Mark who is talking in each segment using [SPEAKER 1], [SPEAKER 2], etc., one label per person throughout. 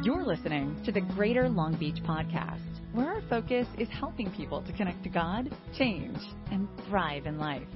[SPEAKER 1] You're listening to the Greater Long Beach Podcast, where our focus is helping people to connect to God, change, and thrive in life.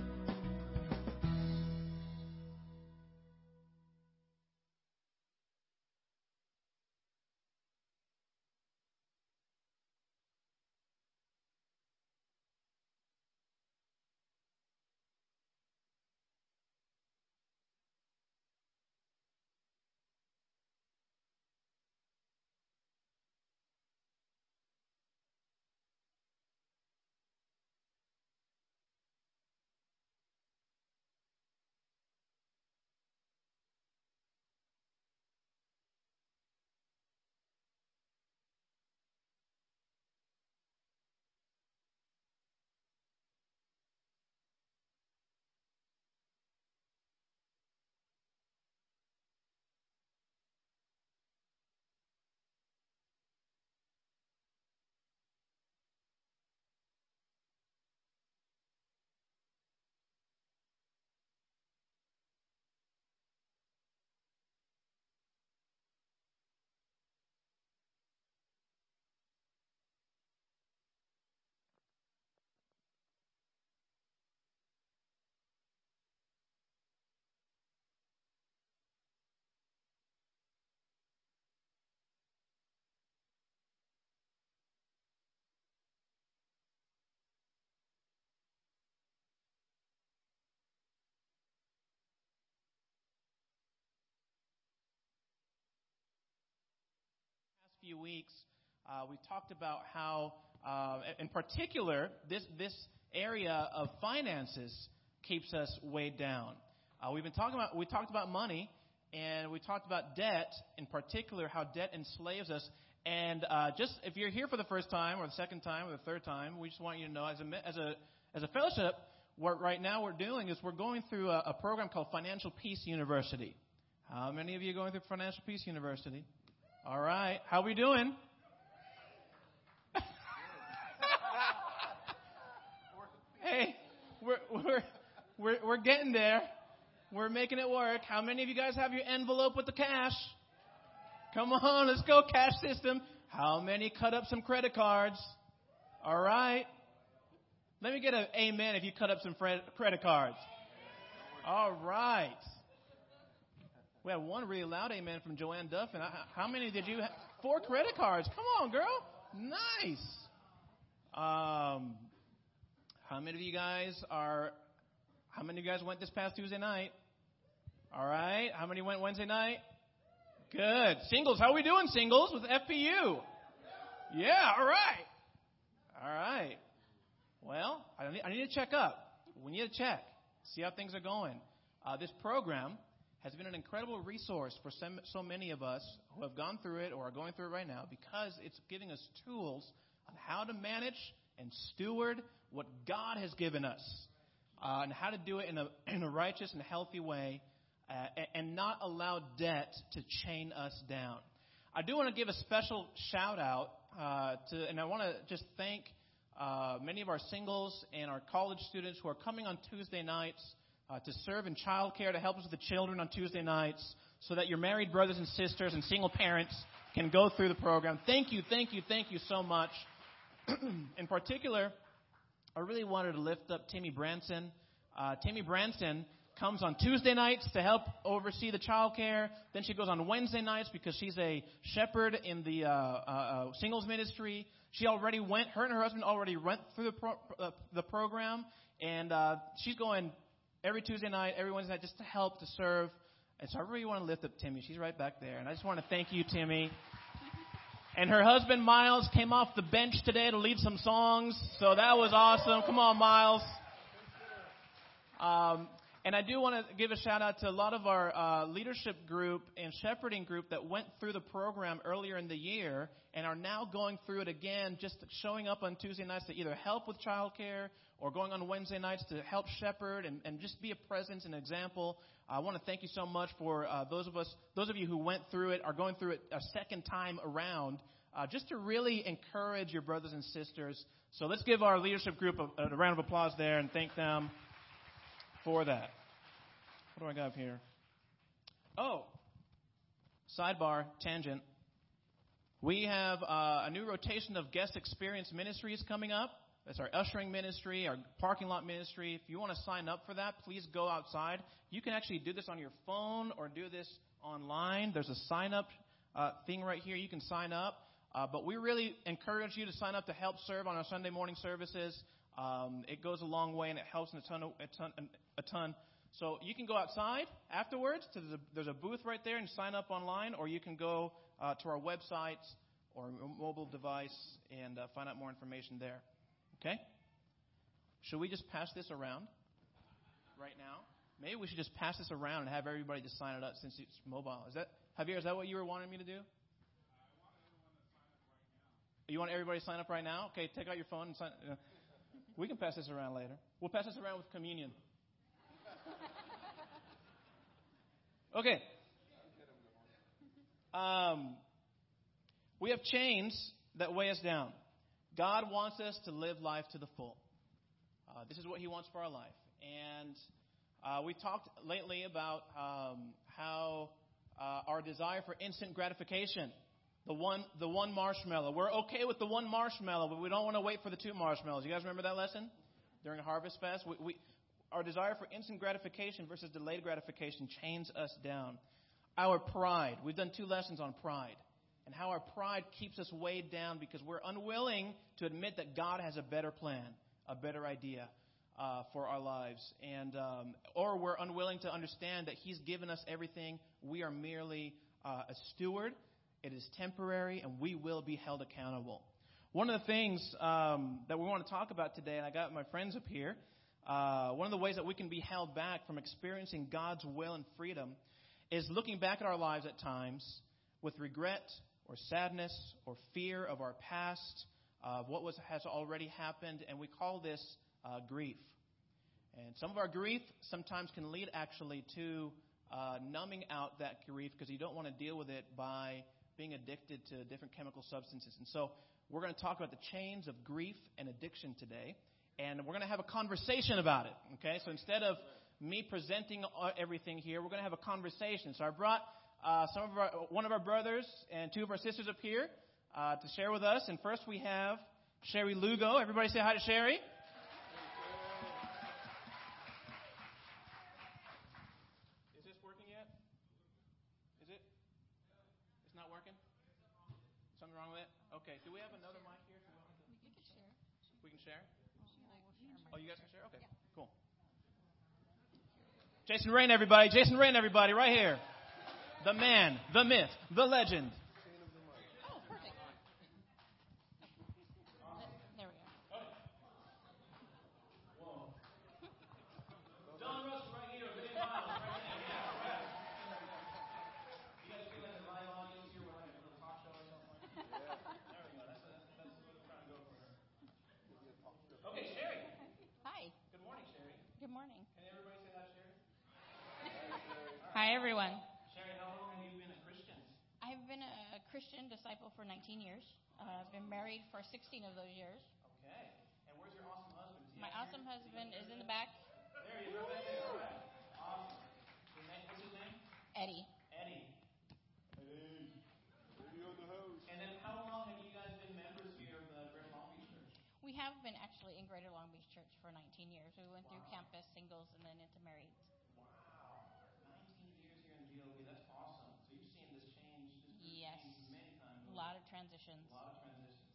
[SPEAKER 2] Few weeks, uh, we talked about how, uh, in particular, this this area of finances keeps us weighed down. Uh, we've been talking about we talked about money, and we talked about debt in particular, how debt enslaves us. And uh, just if you're here for the first time, or the second time, or the third time, we just want you to know, as a as a as a fellowship, what right now we're doing is we're going through a, a program called Financial Peace University. How many of you are going through Financial Peace University? All right. How we doing? hey, we're, we're, we're, we're getting there. We're making it work. How many of you guys have your envelope with the cash? Come on, let's go, cash system. How many cut up some credit cards? All right. Let me get an amen if you cut up some credit cards. All right. We had one really loud amen from Joanne Duffin. How many did you have? Four credit cards. Come on, girl. Nice. Um, how many of you guys are, how many of you guys went this past Tuesday night? All right. How many went Wednesday night? Good. Singles. How are we doing, singles, with FPU? Yeah, all right. All right. Well, I need, I need to check up. We need to check, see how things are going. Uh, this program has been an incredible resource for so many of us who have gone through it or are going through it right now because it's giving us tools on how to manage and steward what God has given us uh, and how to do it in a, in a righteous and healthy way uh, and not allow debt to chain us down. I do want to give a special shout out uh, to, and I want to just thank uh, many of our singles and our college students who are coming on Tuesday nights uh, to serve in childcare, to help us with the children on Tuesday nights, so that your married brothers and sisters and single parents can go through the program. Thank you, thank you, thank you so much. in particular, I really wanted to lift up Timmy Branson. Uh, Timmy Branson comes on Tuesday nights to help oversee the childcare. Then she goes on Wednesday nights because she's a shepherd in the uh, uh, uh singles ministry. She already went. Her and her husband already went through the pro, uh, the program, and uh, she's going every Tuesday night, every Wednesday night, just to help, to serve. And so I really want to lift up Timmy. She's right back there. And I just want to thank you, Timmy. And her husband, Miles, came off the bench today to lead some songs. So that was awesome. Come on, Miles. Um, and I do want to give a shout out to a lot of our uh, leadership group and shepherding group that went through the program earlier in the year and are now going through it again, just showing up on Tuesday nights to either help with childcare or going on Wednesday nights to help shepherd and, and just be a presence and example. I want to thank you so much for uh, those of us, those of you who went through it, are going through it a second time around, uh, just to really encourage your brothers and sisters. So let's give our leadership group a, a round of applause there and thank them for that. What do I got here? Oh, sidebar, tangent. We have uh, a new rotation of guest experience ministries coming up. That's our ushering ministry, our parking lot ministry. If you want to sign up for that, please go outside. You can actually do this on your phone or do this online. There's a sign up uh, thing right here. You can sign up. Uh, but we really encourage you to sign up to help serve on our Sunday morning services. Um, it goes a long way and it helps a ton, of, a ton, a ton. So you can go outside afterwards. To the, there's a booth right there and sign up online, or you can go uh, to our website or mobile device and uh, find out more information there. Okay? Should we just pass this around right now? Maybe we should just pass this around and have everybody just sign it up since it's mobile. Is that Javier? Is that what you were wanting me to do? You want everybody to sign up right now? Okay, take out your phone and sign. Uh, we can pass this around later. We'll pass this around with communion. Okay. Um, we have chains that weigh us down. God wants us to live life to the full. Uh, this is what He wants for our life. And uh, we talked lately about um, how uh, our desire for instant gratification, the one, the one marshmallow. We're okay with the one marshmallow, but we don't want to wait for the two marshmallows. You guys remember that lesson during Harvest Fest? We, we, our desire for instant gratification versus delayed gratification chains us down. Our pride. We've done two lessons on pride and how our pride keeps us weighed down because we're unwilling to admit that God has a better plan, a better idea uh, for our lives, and um, or we're unwilling to understand that He's given us everything. We are merely uh, a steward. It is temporary, and we will be held accountable. One of the things um, that we want to talk about today, and I got my friends up here. Uh, one of the ways that we can be held back from experiencing God's will and freedom is looking back at our lives at times with regret or sadness or fear of our past, of what was, has already happened, and we call this uh, grief. And some of our grief sometimes can lead actually to uh, numbing out that grief because you don't want to deal with it by being addicted to different chemical substances. And so we're going to talk about the chains of grief and addiction today and we're going to have a conversation about it. Okay, so instead of me presenting everything here, we're going to have a conversation. So I brought uh, some of our, one of our brothers and two of our sisters up here uh, to share with us. And first we have Sherry Lugo. Everybody say hi to Sherry. Is this working yet? Is it? It's not working. Something wrong with it? Okay. Do we have another mic here? We can share. We can share. Oh, you guys can share? Okay, yeah. cool. Jason Rain, everybody. Jason Rain, everybody, right here. The man, the myth, the legend,
[SPEAKER 3] Oh, perfect. There we go.
[SPEAKER 2] Don Russell right here, big miles right here. You guys feel like the live audience here, we're like a little talk show or something now. Okay, Sherry.
[SPEAKER 3] Hi, everyone.
[SPEAKER 2] Sherry, how long have you been a Christian?
[SPEAKER 3] I've been a Christian disciple for 19 years. Uh, I've been married for 16 of those years.
[SPEAKER 2] Okay. And where's your awesome husband?
[SPEAKER 3] My awesome husband is in the back.
[SPEAKER 2] There you go, right there. All right. Awesome. Your name, what's his name?
[SPEAKER 3] Eddie.
[SPEAKER 2] Eddie. Eddie. Radio the host. And then how long have you guys been members here of the Greater Long Beach Church?
[SPEAKER 3] We have been actually in Greater Long Beach Church for 19 years. We went wow. through campus, singles, and then into married. Transitions.
[SPEAKER 2] A lot of transitions.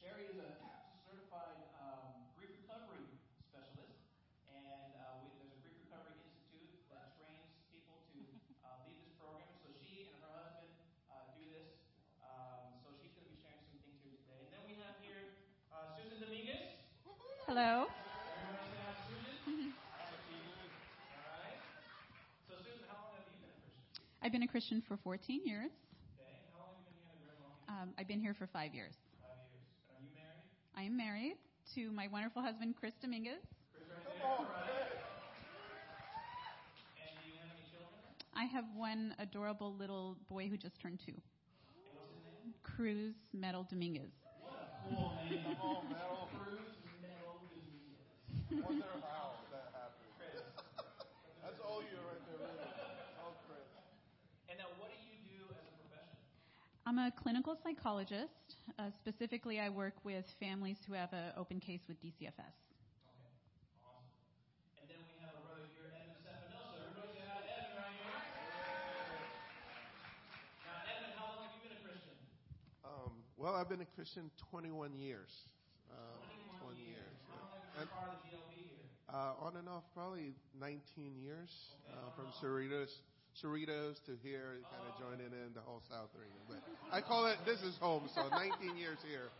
[SPEAKER 2] Sherry is a certified um, grief recovery specialist, and uh, we, there's a grief recovery institute that trains people to uh, lead this program. So she and her husband uh, do this. Um, so she's going to be sharing some things here today. And then we have here uh, Susan Dominguez.
[SPEAKER 4] Hello.
[SPEAKER 2] Susan. All right. So Susan, how long have you been a Christian?
[SPEAKER 4] I've been a Christian for 14 years. Um, I've been here for five years.
[SPEAKER 2] Five years. Are you married?
[SPEAKER 4] I am married to my wonderful husband, Chris Dominguez.
[SPEAKER 2] Chris right And do you have any children?
[SPEAKER 4] I have one adorable little boy who just turned two.
[SPEAKER 2] what's his name?
[SPEAKER 4] Cruz Metal Dominguez.
[SPEAKER 2] What a cool name. Come on, Metal. Cruz Metal Dominguez. Wonder how that happened. Chris. That's all you right there, really. Oh, Chris. And now, what do you do as a profession?
[SPEAKER 4] I'm a clinical psychologist. Uh, specifically, I work with families who have an open case with DCFS. Okay.
[SPEAKER 2] Awesome. And then we have a brother here, Evan Stefanosa. Everybody say hi to Evan right here. Now, Evan, how long have you been a Christian?
[SPEAKER 5] Um, well, I've been a Christian 21 years. Uh,
[SPEAKER 2] 21
[SPEAKER 5] years.
[SPEAKER 2] How long have you
[SPEAKER 5] And,
[SPEAKER 2] been part of the GLB here?
[SPEAKER 5] uh, on and off, probably 19 years uh, from Cerritos, Cerritos to here, kind of joining in the whole South region. But I call it this is home, so 19 years here.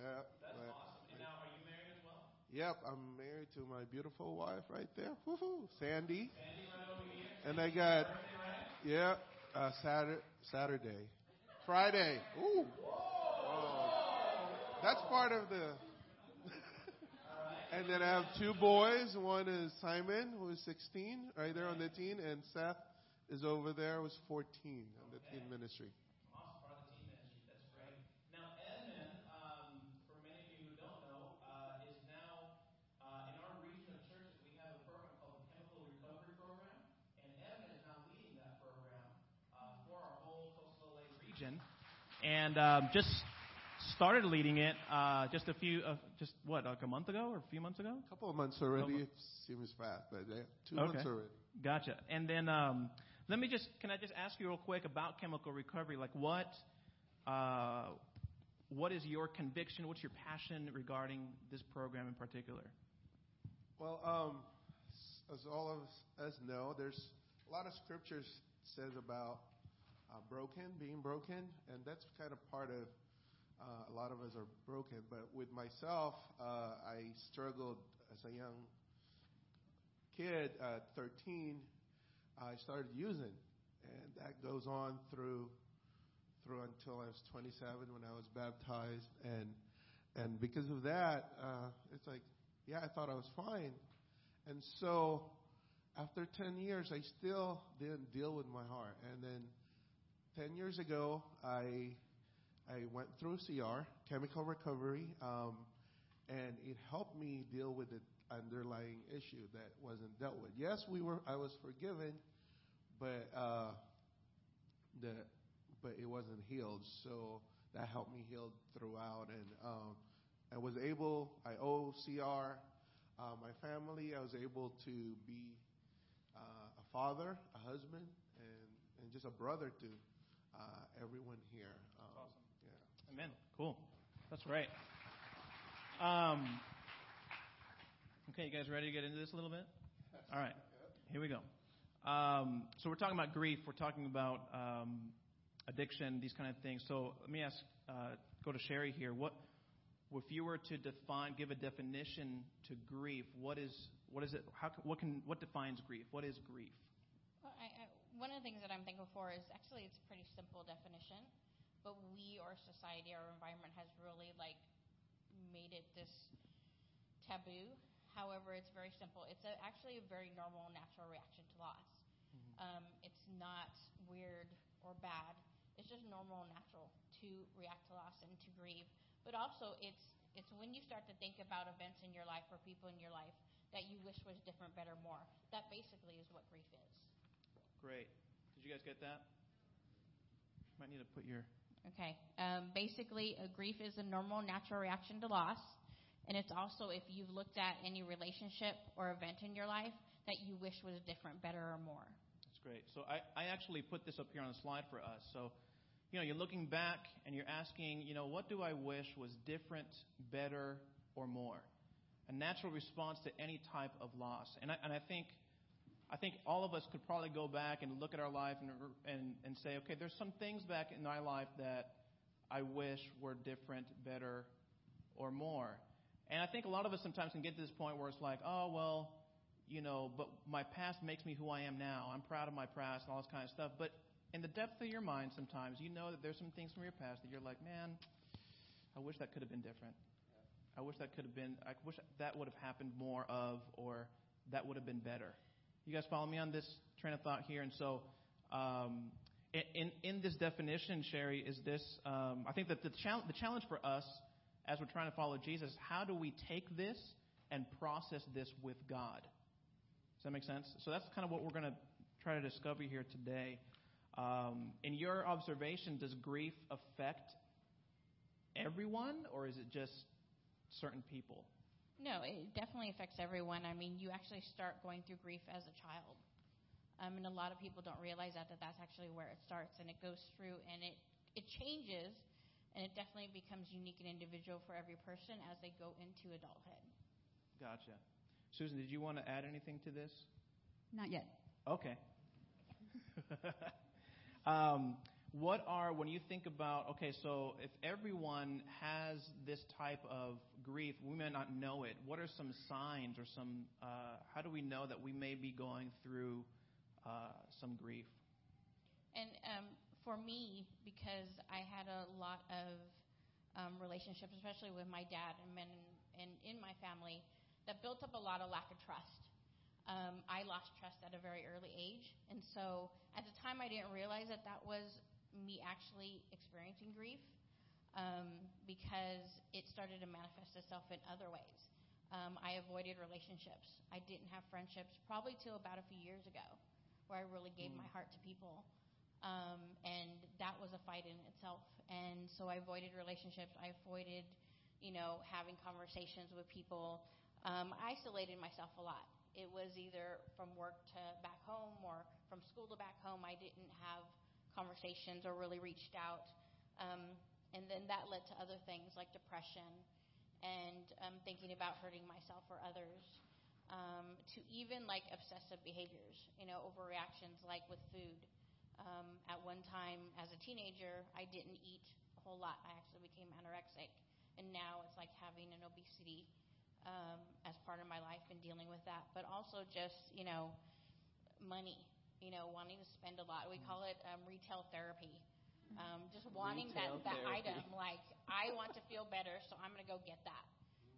[SPEAKER 5] Yeah,
[SPEAKER 2] That's
[SPEAKER 5] but-
[SPEAKER 2] awesome. And now, are you married as well?
[SPEAKER 5] Yep, I'm married to my beautiful wife right there, Woohoo, Sandy,
[SPEAKER 2] Sandy right over here.
[SPEAKER 5] and I got
[SPEAKER 2] Birthday, right?
[SPEAKER 5] yeah, uh, Saturday, Saturday, Friday. Ooh, Whoa. that's part of the. And then I have two boys. One is Simon, who is 16, right there on the teen, and Seth is over there, was 14 on the teen ministry.
[SPEAKER 2] Awesome, part of the team ministry. That's great. Now, Edmund, um, for many of you who don't know, uh, is now uh, in our region of churches. We have a program called the Chemical Recovery Program, and Edmund is now leading that program uh, for our whole coastal LA region. And um, just started leading it uh, just a few, uh, just what, like a month ago or a few months ago?
[SPEAKER 5] A couple of months already. It seems fast, but yeah, two
[SPEAKER 2] Okay.
[SPEAKER 5] months already.
[SPEAKER 2] Gotcha. And then um, let me just, can I just ask you real quick about chemical recovery? Like what, uh, what is your conviction? What's your passion regarding this program in particular?
[SPEAKER 5] Well, um, as all of us know, there's a lot of scriptures says about uh, broken, being broken, and that's kind of part of uh, a lot of us are broken. But with myself, uh, I struggled as a young kid at 13. I started using, and that goes on through through until I was 27 when I was baptized, and and because of that, uh, it's like, yeah, I thought I was fine, and so after 10 years, I still didn't deal with my heart, and then 10 years ago, I I went through CR, chemical recovery, um, and it helped me deal with the underlying issue that wasn't dealt with. Yes, we were. I was forgiven, but uh, the but it wasn't healed. So that helped me heal throughout, and um, I was able. I owe CR uh, my family. I was able to be uh, a father, a husband, and and just a brother to uh, everyone here.
[SPEAKER 2] Awesome.
[SPEAKER 5] Yeah.
[SPEAKER 2] Amen. Cool. That's great. Um, okay, you guys ready to get into this a little bit? All right. Here we go. Um, so we're talking about grief. We're talking about um, addiction, these kind of things. So let me ask, uh, go to Sherry here. What, if you were to define, give a definition to grief, what is, what is it? How, can- what can, what defines grief? What is grief?
[SPEAKER 3] Well, I, I, one of the things that I'm thankful for is actually it's a pretty simple definition, but we, our society, our environment has really like made it this taboo. However, it's very simple. It's a, actually a very normal, natural reaction to loss. Um, it's not weird or bad. It's just normal, and natural to react to loss and to grieve. But also, it's it's when you start to think about events in your life or people in your life that you wish was different, better, more. That basically is what grief is.
[SPEAKER 2] Great. Did you guys get that? Might need to put your.
[SPEAKER 3] Okay. Um, basically, a grief is a normal, natural reaction to loss. And it's also if you've looked at any relationship or event in your life that you wish was different, better, or more.
[SPEAKER 2] That's great. So I, I actually put this up here on the slide for us. So, you know, you're looking back and you're asking, you know, what do I wish was different, better, or more? A natural response to any type of loss. And I, and I think, I think all of us could probably go back and look at our life and, and, and say, okay, there's some things back in my life that I wish were different, better, or more. And I think a lot of us sometimes can get to this point where it's like, oh, well, you know, but my past makes me who I am now. I'm proud of my past and all this kind of stuff. But in the depth of your mind, sometimes you know that there's some things from your past that you're like, man, I wish that could have been different. I wish that could have been, I wish that would have happened more of, or that would have been better. You guys follow me on this train of thought here? And so, um, in, in this definition, Sherry, is this, um, I think that the, chal- the challenge for us as we're trying to follow Jesus, how do we take this and process this with God? Does that make sense? So that's kind of what we're going to try to discover here today. Um, in your observation, does grief affect everyone, or is it just certain people?
[SPEAKER 3] No, it definitely affects everyone. I mean, you actually start going through grief as a child. Um, and a lot of people don't realize that, that that's actually where it starts. And it goes through and it, it changes, and it definitely becomes unique and individual for every person as they go into adulthood.
[SPEAKER 2] Gotcha. Susan, did you want to add anything to this?
[SPEAKER 4] Not yet.
[SPEAKER 2] Okay. um, what are, when you think about, okay, so if everyone has this type of grief, we may not know it. What are some signs or some, uh, how do we know that we may be going through uh, some grief?
[SPEAKER 3] And um, for me, because I had a lot of um, relationships, especially with my dad and men and in my family, that built up a lot of lack of trust. Um, I lost trust at a very early age, and so at the time I didn't realize that that was me actually experiencing grief um, because it started to manifest itself in other ways. Um, I avoided relationships. I didn't have friendships probably till about a few years ago, where I really gave mm. my heart to people, um, and that was a fight in itself. And so I avoided relationships. I avoided, you know, having conversations with people. Um, I isolated myself a lot. It was either from work to back home or from school to back home. I didn't have conversations or really reached out. Um, and then that led to other things like depression and um, thinking about hurting myself or others, um, to even like obsessive behaviors, you know, overreactions like with food. Um, at one time as a teenager, I didn't eat a whole lot. I actually became anorexic. And now it's like having an obesity um, as part of my life and dealing with that, but also just you know money, you know wanting to spend a lot. We call it um, retail therapy. Um, just wanting retail that that therapy. item, like I want to feel better, so I'm going to go get that.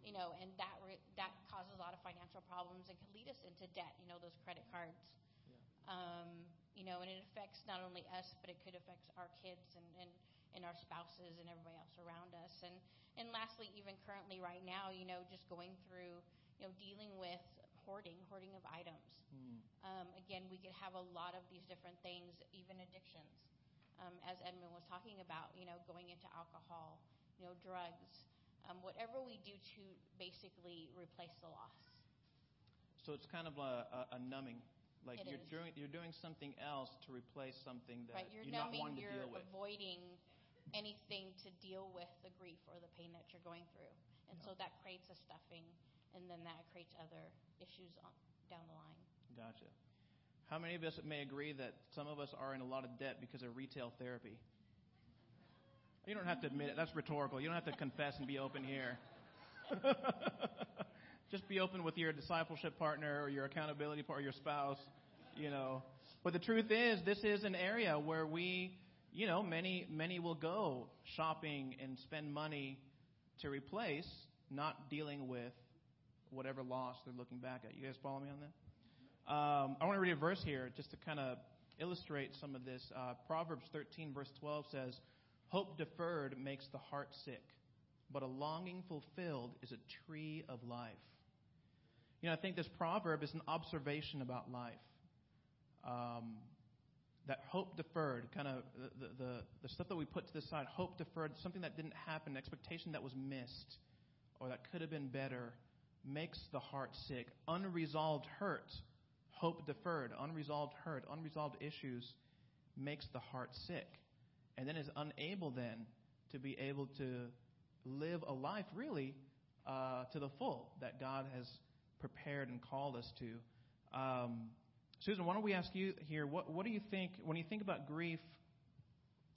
[SPEAKER 3] You know, and that re- that causes a lot of financial problems and can lead us into debt. You know, those credit cards. Yeah. Um, you know, and it affects not only us, but it could affect our kids and, and and our spouses and everybody else around us. And and lastly, even currently right now, you know, just going through, you know, dealing with hoarding, hoarding of items. Mm. Um, again, we could have a lot of these different things, even addictions. Um, as Edmund was talking about, you know, going into alcohol, you know, drugs, um, whatever we do to basically replace the loss.
[SPEAKER 2] So it's kind of a, a, a numbing like it you're is. doing you're doing something else to replace something that
[SPEAKER 3] right, you're,
[SPEAKER 2] you're
[SPEAKER 3] numbing,
[SPEAKER 2] not wanting
[SPEAKER 3] you're
[SPEAKER 2] to deal with.
[SPEAKER 3] avoiding anything to deal with the grief or the pain that you're going through. And yeah. so that creates a stuffing, and then that creates other issues on, down the line.
[SPEAKER 2] Gotcha. How many of us may agree that some of us are in a lot of debt because of retail therapy? You don't have to admit it. That's rhetorical. You don't have to confess and be open here. Just be open with your discipleship partner or your accountability partner or your spouse, you know. But the truth is, this is an area where we you know, many many will go shopping and spend money to replace not dealing with whatever loss they're looking back at. You guys follow me on that? Um, I want to read a verse here just to kind of illustrate some of this. Uh, Proverbs 13, verse 12 says, Hope deferred makes the heart sick, but a longing fulfilled is a tree of life. You know, I think this proverb is an observation about life. Um, that hope deferred, kind of the, the, the stuff that we put to the side, hope deferred, something that didn't happen, expectation that was missed, or that could have been better, makes the heart sick. Unresolved hurt, hope deferred, unresolved hurt, unresolved issues makes the heart sick. And then is unable then to be able to live a life really uh, to the full that God has prepared and called us to. Um, Susan, why don't we ask you here? What, what do you think when you think about grief?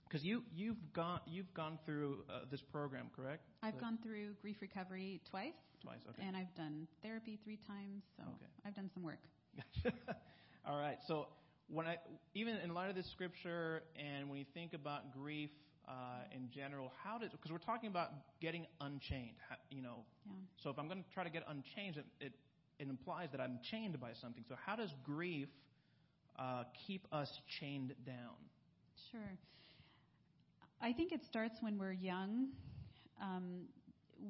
[SPEAKER 2] Because you you've gone you've gone through uh, this program, correct?
[SPEAKER 4] I've the, gone through grief recovery twice.
[SPEAKER 2] Twice, okay.
[SPEAKER 4] And I've done therapy three times, so okay. I've done some work.
[SPEAKER 2] All right. So when I even in light of this scripture, and when you think about grief uh, in general, how does because we're talking about getting unchained, you know.
[SPEAKER 4] Yeah.
[SPEAKER 2] So if I'm going to try to get unchained, it, it it implies that I'm chained by something. So, how does grief uh, keep us chained down?
[SPEAKER 4] Sure. I think it starts when we're young. Um,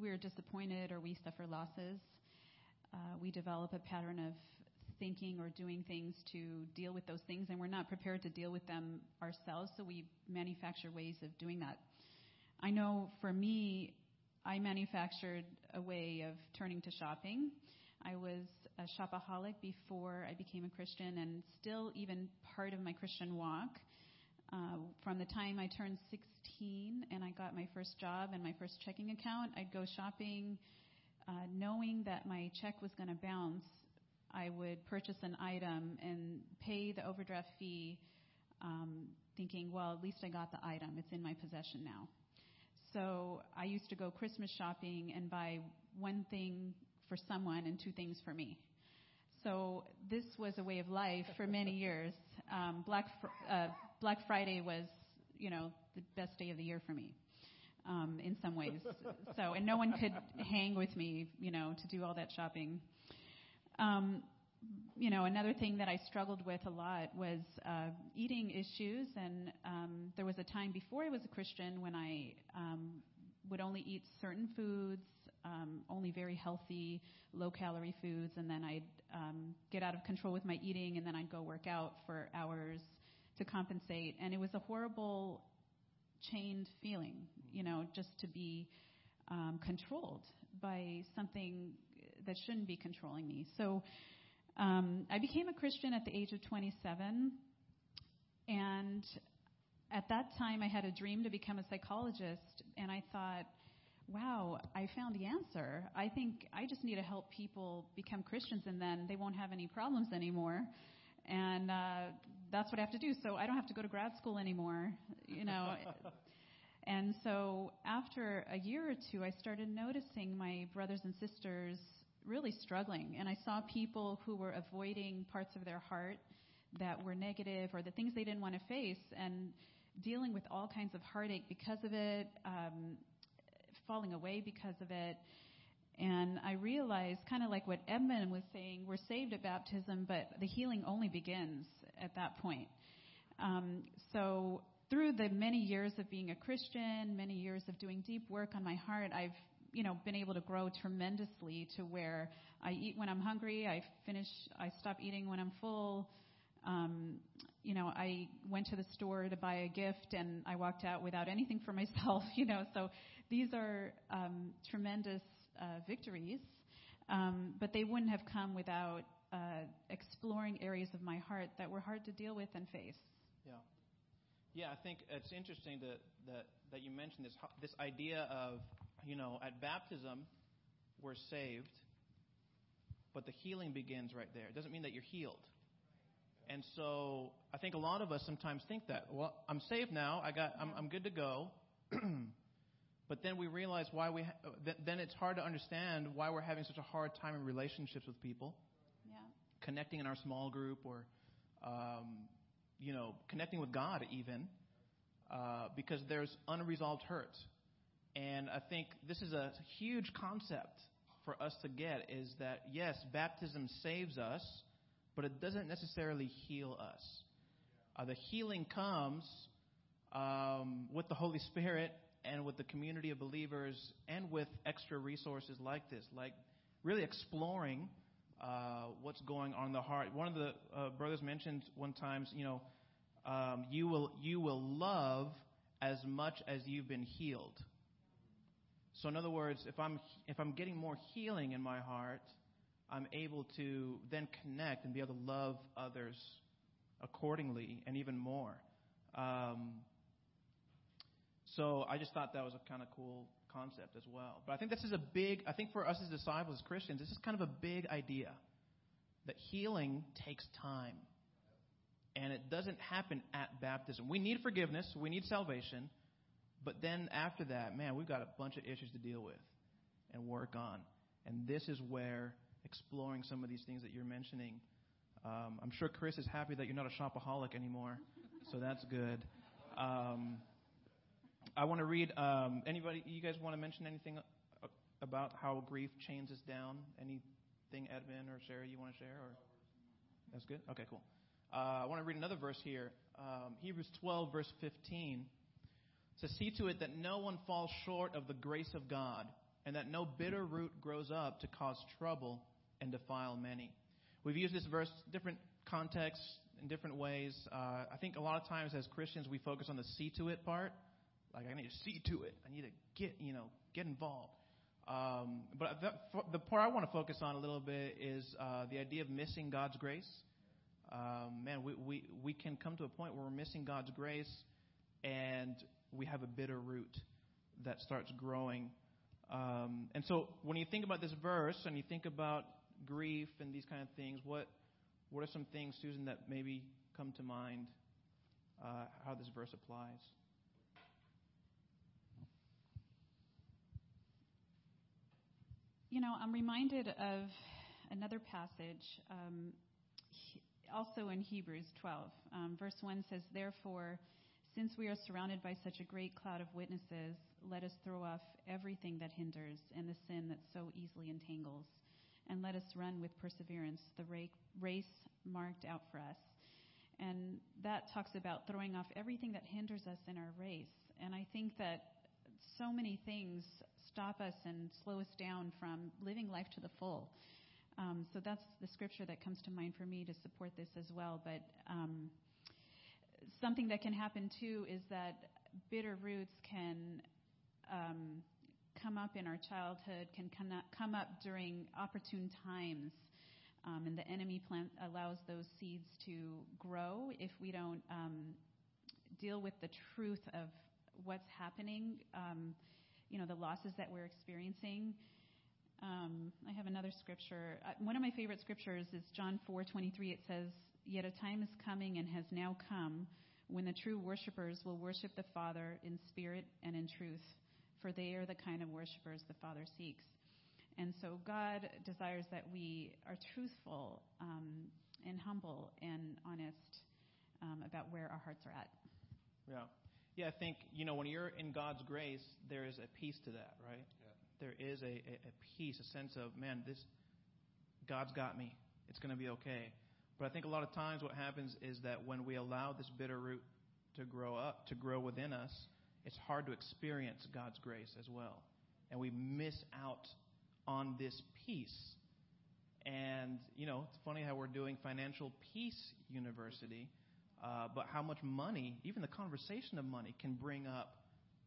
[SPEAKER 4] we're disappointed or we suffer losses. Uh, we develop a pattern of thinking or doing things to deal with those things, and we're not prepared to deal with them ourselves, so we manufacture ways of doing that. I know for me, I manufactured a way of turning to shopping. I was a shopaholic before I became a Christian, and still even part of my Christian walk. Uh, from the time I turned 16 and I got my first job and my first checking account, I'd go shopping uh, knowing that my check was going to bounce. I would purchase an item and pay the overdraft fee, um, thinking, well, at least I got the item. It's in my possession now. So I used to go Christmas shopping and buy one thing for someone and two things for me. So this was a way of life for many years. Um, Black uh, Black Friday was, you know, the best day of the year for me. Um, in some ways. so, and no one could hang with me, you know, to do all that shopping. Um, you know, another thing that I struggled with a lot was uh, eating issues, and um, there was a time before I was a Christian when I um, would only eat certain foods, um, only very healthy, low-calorie foods, and then I'd um, get out of control with my eating, and then I'd go work out for hours to compensate, and it was a horrible chained feeling, you know, just to be um, controlled by something that shouldn't be controlling me. So um, I became a Christian at the age of 27, and at that time I had a dream to become a psychologist, and I thought, wow, I found the answer. I think I just need to help people become Christians, and then they won't have any problems anymore. And uh, that's what I have to do. So I don't have to go to grad school anymore, you know. and so after a year or two, I started noticing my brothers and sisters really struggling. And I saw people who were avoiding parts of their heart that were negative or the things they didn't want to face and dealing with all kinds of heartache because of it, um, falling away because of it. And I realized, kind of like what Edmund was saying, we're saved at baptism, but the healing only begins at that point. Um, so through the many years of being a Christian, many years of doing deep work on my heart, I've you know, been able to grow tremendously to where I eat when I'm hungry, I finish, I stop eating when I'm full. Um, you know, I went to the store to buy a gift and I walked out without anything for myself, you know, so these are um, tremendous uh, victories, um, but they wouldn't have come without uh, exploring areas of my heart that were hard to deal with and face.
[SPEAKER 2] Yeah. Yeah, I think it's interesting that, that, that you mentioned this, this idea of you know, at baptism, we're saved, but the healing begins right there. It doesn't mean that you're healed. And so I think a lot of us sometimes think that, well, I'm saved now. I got, I'm, I'm good to go. but then we realize why we, ha- then it's hard to understand why we're having such a hard time in relationships with people.
[SPEAKER 4] Yeah.
[SPEAKER 2] Connecting in our small group or, um, you know, connecting with God even, uh, because there's unresolved hurt. And I think this is a huge concept for us to get is that yes, baptism saves us, but it doesn't necessarily heal us. Uh, the healing comes um, with the Holy Spirit and with the community of believers and with extra resources like this, like really exploring uh, what's going on in the heart. One of the uh, brothers mentioned one time, you know, um, you will you will love as much as you've been healed. So in other words, if I'm if I'm getting more healing in my heart, I'm able to then connect and be able to love others accordingly and even more. Um, so I just thought that was a kind of cool concept as well. But I think this is a big. I think for us as disciples, as Christians, this is kind of a big idea that healing takes time. And it doesn't happen at baptism. We need forgiveness. We need salvation. But then after that, man, we've got a bunch of issues to deal with and work on. And this is where exploring some of these things that you're mentioning. Um, I'm sure Chris is happy that you're not a shopaholic anymore, so that's good. Um, I want to read. Um, anybody, you guys want to mention anything about how grief chains us down? Anything, Edmund or Sarah, you want to share? Or that's good. Okay, cool. Uh, I want to read another verse here. Um, Hebrews 12, verse 15 to see to it that no one falls short of the grace of God, and that no bitter root grows up to cause trouble and defile many. we've used this verse different contexts in different ways. Uh, I think a lot of times as Christians we focus on the see to it part. Like I need to see to it. I need to get you know get involved. Um, but the, the part I want to focus on a little bit is uh, the idea of missing God's grace. Um, man, we, we, we can come to a point where we're missing God's grace and we have a bitter root that starts growing. Um, and so when you think about this verse and you think about grief and these kind of things, what, what are some things, Susan, that maybe come to mind uh, how this verse applies?
[SPEAKER 4] You know, I'm reminded of another passage, um, he, also in Hebrews 12. Um, verse 1 says, Therefore, since we are surrounded by such a great cloud of witnesses, let us throw off everything that hinders and the sin that so easily entangles, and let us run with perseverance the race marked out for us. And that talks about throwing off everything that hinders us in our race. And I think that so many things stop us and slow us down from living life to the full. Um, so that's the scripture that comes to mind for me to support this as well. But um, something that can happen too is that bitter roots can um, come up in our childhood, can come up during opportune times. Um, and the enemy plant allows those seeds to grow if we don't um, deal with the truth of what's happening um, you know, the losses that we're experiencing. Um, I have another scripture. Uh, one of my favorite scriptures is John 4:23. It says, "Yet a time is coming and has now come when the true worshipers will worship the Father in spirit and in truth, for they are the kind of worshipers the Father seeks." And so God desires that we are truthful um, and humble and honest um, about where our hearts are at.
[SPEAKER 2] Yeah. Yeah, I think, you know, when you're in God's grace, there is a peace to that, right? Yeah. There is a, a, a peace, a sense of, man, this, God's got me. It's going to be okay. But I think a lot of times what happens is that when we allow this bitter root to grow up, to grow within us, it's hard to experience God's grace as well. And we miss out on this peace. And, you know, it's funny how we're doing Financial Peace University uh, but how much money, even the conversation of money, can bring up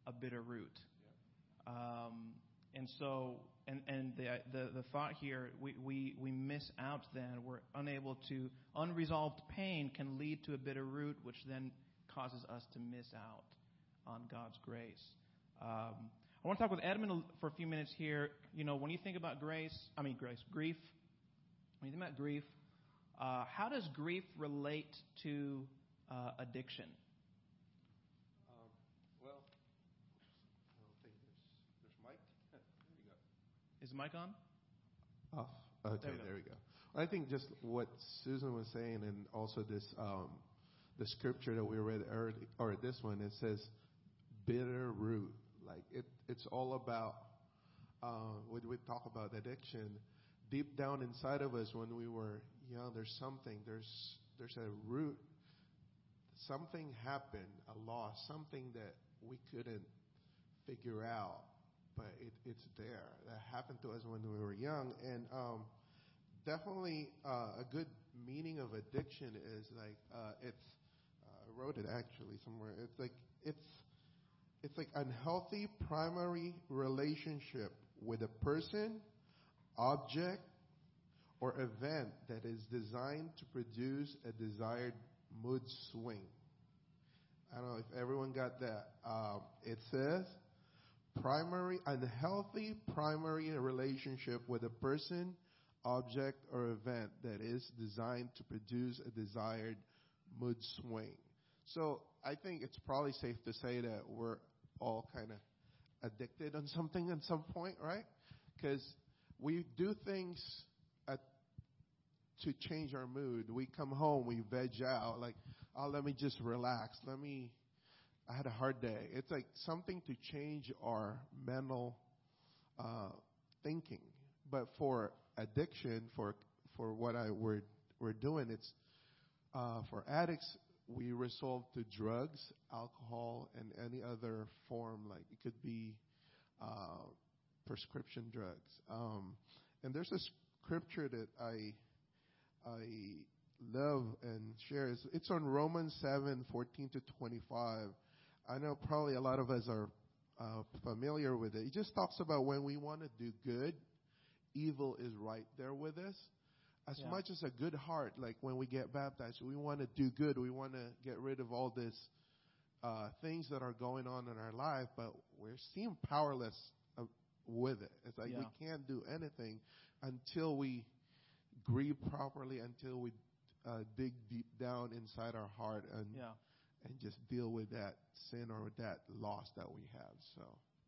[SPEAKER 2] a bitter root. Um, and so, and, and the, the, the thought here, we, we, we miss out then. We're unable to, unresolved pain can lead to a bitter root, which then causes us to miss out on God's grace. Um, I want to talk with Edmund for a few minutes here. You know, when you think about grace, I mean, grace, grief, when you think about grief, uh, how does grief relate to uh, addiction?
[SPEAKER 5] Um, well, I don't think there's there's mic. there you go.
[SPEAKER 2] Is the mic on?
[SPEAKER 5] Off. Okay, there we, there we go. I think just what Susan was saying, and also this um, the scripture that we read early, or this one, it says bitter root. Like it, it's all about uh, when we talk about addiction. Deep down inside of us, when we were young, there's something. There's there's a root something happened, a loss, something that we couldn't figure out, but it, it's there. That happened to us when we were young, and um, definitely uh, a good meaning of addiction is like uh, it's. Uh, I wrote it actually somewhere. It's like it's it's like unhealthy primary relationship with a person, object, or event that is designed to produce a desired mood swing. I don't know if everyone got that. Um, it says primary, unhealthy primary relationship with a person, object, or event that is designed to produce a desired mood swing. So I think it's probably safe to say that we're all kind of addicted on something at some point, right? Because we do things at, to change our mood. We come home, we veg out. Like oh, let me just relax. Let me, I had a hard day. It's like something to change our mental uh, thinking. But for addiction, for for what I we're we're doing, it's uh, for addicts. We resolve to drugs, alcohol, and any other form. Like it could be uh, prescription drugs. Um, and there's a scripture that I I love and share is it's on Romans 7 14 to 25. I know probably a lot of us are uh, familiar with it. It just talks about when we want to do good, evil is right there with us. As
[SPEAKER 2] Yeah.
[SPEAKER 5] much as a good heart, like when we get baptized, we want to do good. We want to get rid of all this uh, things that are going on in our life, but we're seem powerless uh, with it. It's like
[SPEAKER 2] Yeah.
[SPEAKER 5] we can't do anything until we grieve properly, until we uh, dig deep down inside our heart and
[SPEAKER 2] Yeah.
[SPEAKER 5] And just deal with that sin or with that loss that we have. So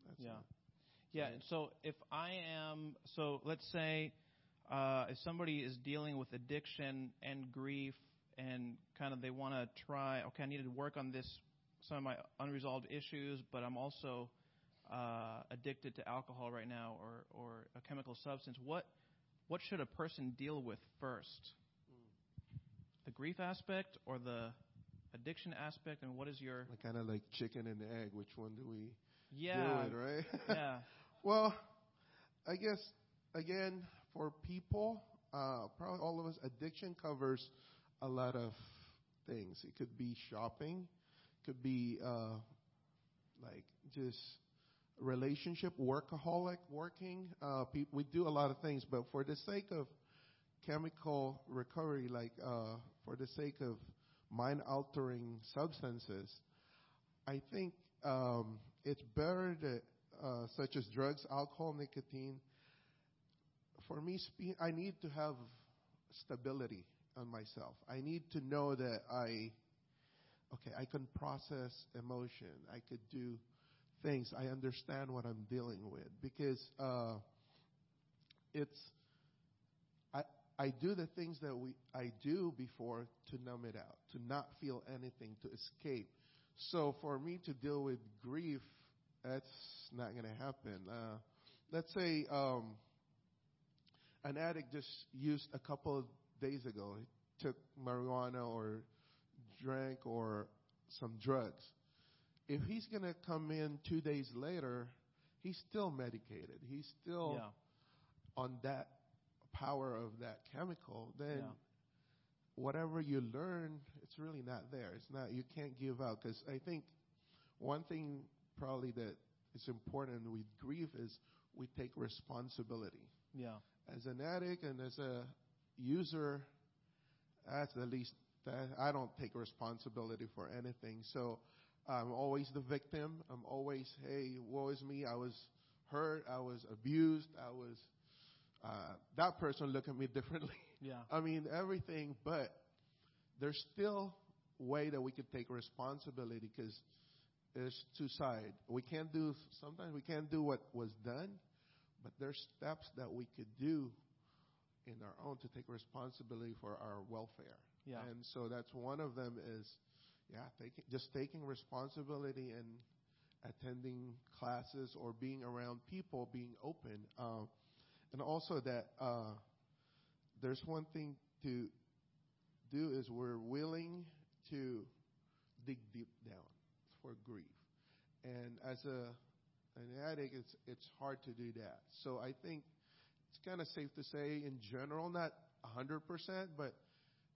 [SPEAKER 5] that's
[SPEAKER 2] Yeah.
[SPEAKER 5] it.
[SPEAKER 2] Yeah. So if I am, so let's say, uh, if somebody is dealing with addiction and grief, and kind of they want to try, okay, I need to work on this, some of my unresolved issues, but I'm also uh, addicted to alcohol right now or or a chemical substance. What what should a person deal with first? The grief aspect or the addiction aspect, and what is your
[SPEAKER 5] Like kind of like chicken and egg. Which one do we
[SPEAKER 2] yeah
[SPEAKER 5] do it, right?
[SPEAKER 2] yeah
[SPEAKER 5] well, I guess again for people, uh, probably all of us, addiction covers a lot of things. It could be shopping, could be uh, like just relationship, workaholic, working. Uh, pe- we do a lot of things, but for the sake of chemical recovery, like uh, for the sake of mind-altering substances, I think um, it's better that, uh, such as drugs, alcohol, nicotine. For me, spe- I need to have stability on myself. I need to know that I, okay, I can process emotion. I could do things. I understand what I'm dealing with because uh, it's. I do the things that we I do before to numb it out, to not feel anything, to escape. So for me to deal with grief, that's not going to happen. Uh, let's say um, an addict just used a couple of days ago, he took marijuana or drank or some drugs. If he's going to come in two days later, he's still medicated. He's still
[SPEAKER 2] yeah
[SPEAKER 5] on that power of that chemical. Then
[SPEAKER 2] Yeah.
[SPEAKER 5] whatever you learn, it's really not there. It's not. You can't give out because I think one thing probably that is important with grief is we take responsibility
[SPEAKER 2] yeah
[SPEAKER 5] as an addict and as a user, that's the least that I don't take responsibility for anything. So I'm always the victim. I'm always, hey, woe is me. I was hurt. I was abused. I was. Uh, that person look at me differently.
[SPEAKER 2] yeah
[SPEAKER 5] I mean everything, but there's still way that we could take responsibility because it's two sides. We can't do sometimes we can't do what was done, but there's steps that we could do in our own to take responsibility for our welfare.
[SPEAKER 2] yeah
[SPEAKER 5] And so that's one of them is, yeah, taking, just taking responsibility and attending classes or being around people, being open. Um, and also that uh, there's one thing to do is we're willing to dig deep down for grief. And as a an addict, it's it's hard to do that. So I think it's kind of safe to say, in general, not 100%, but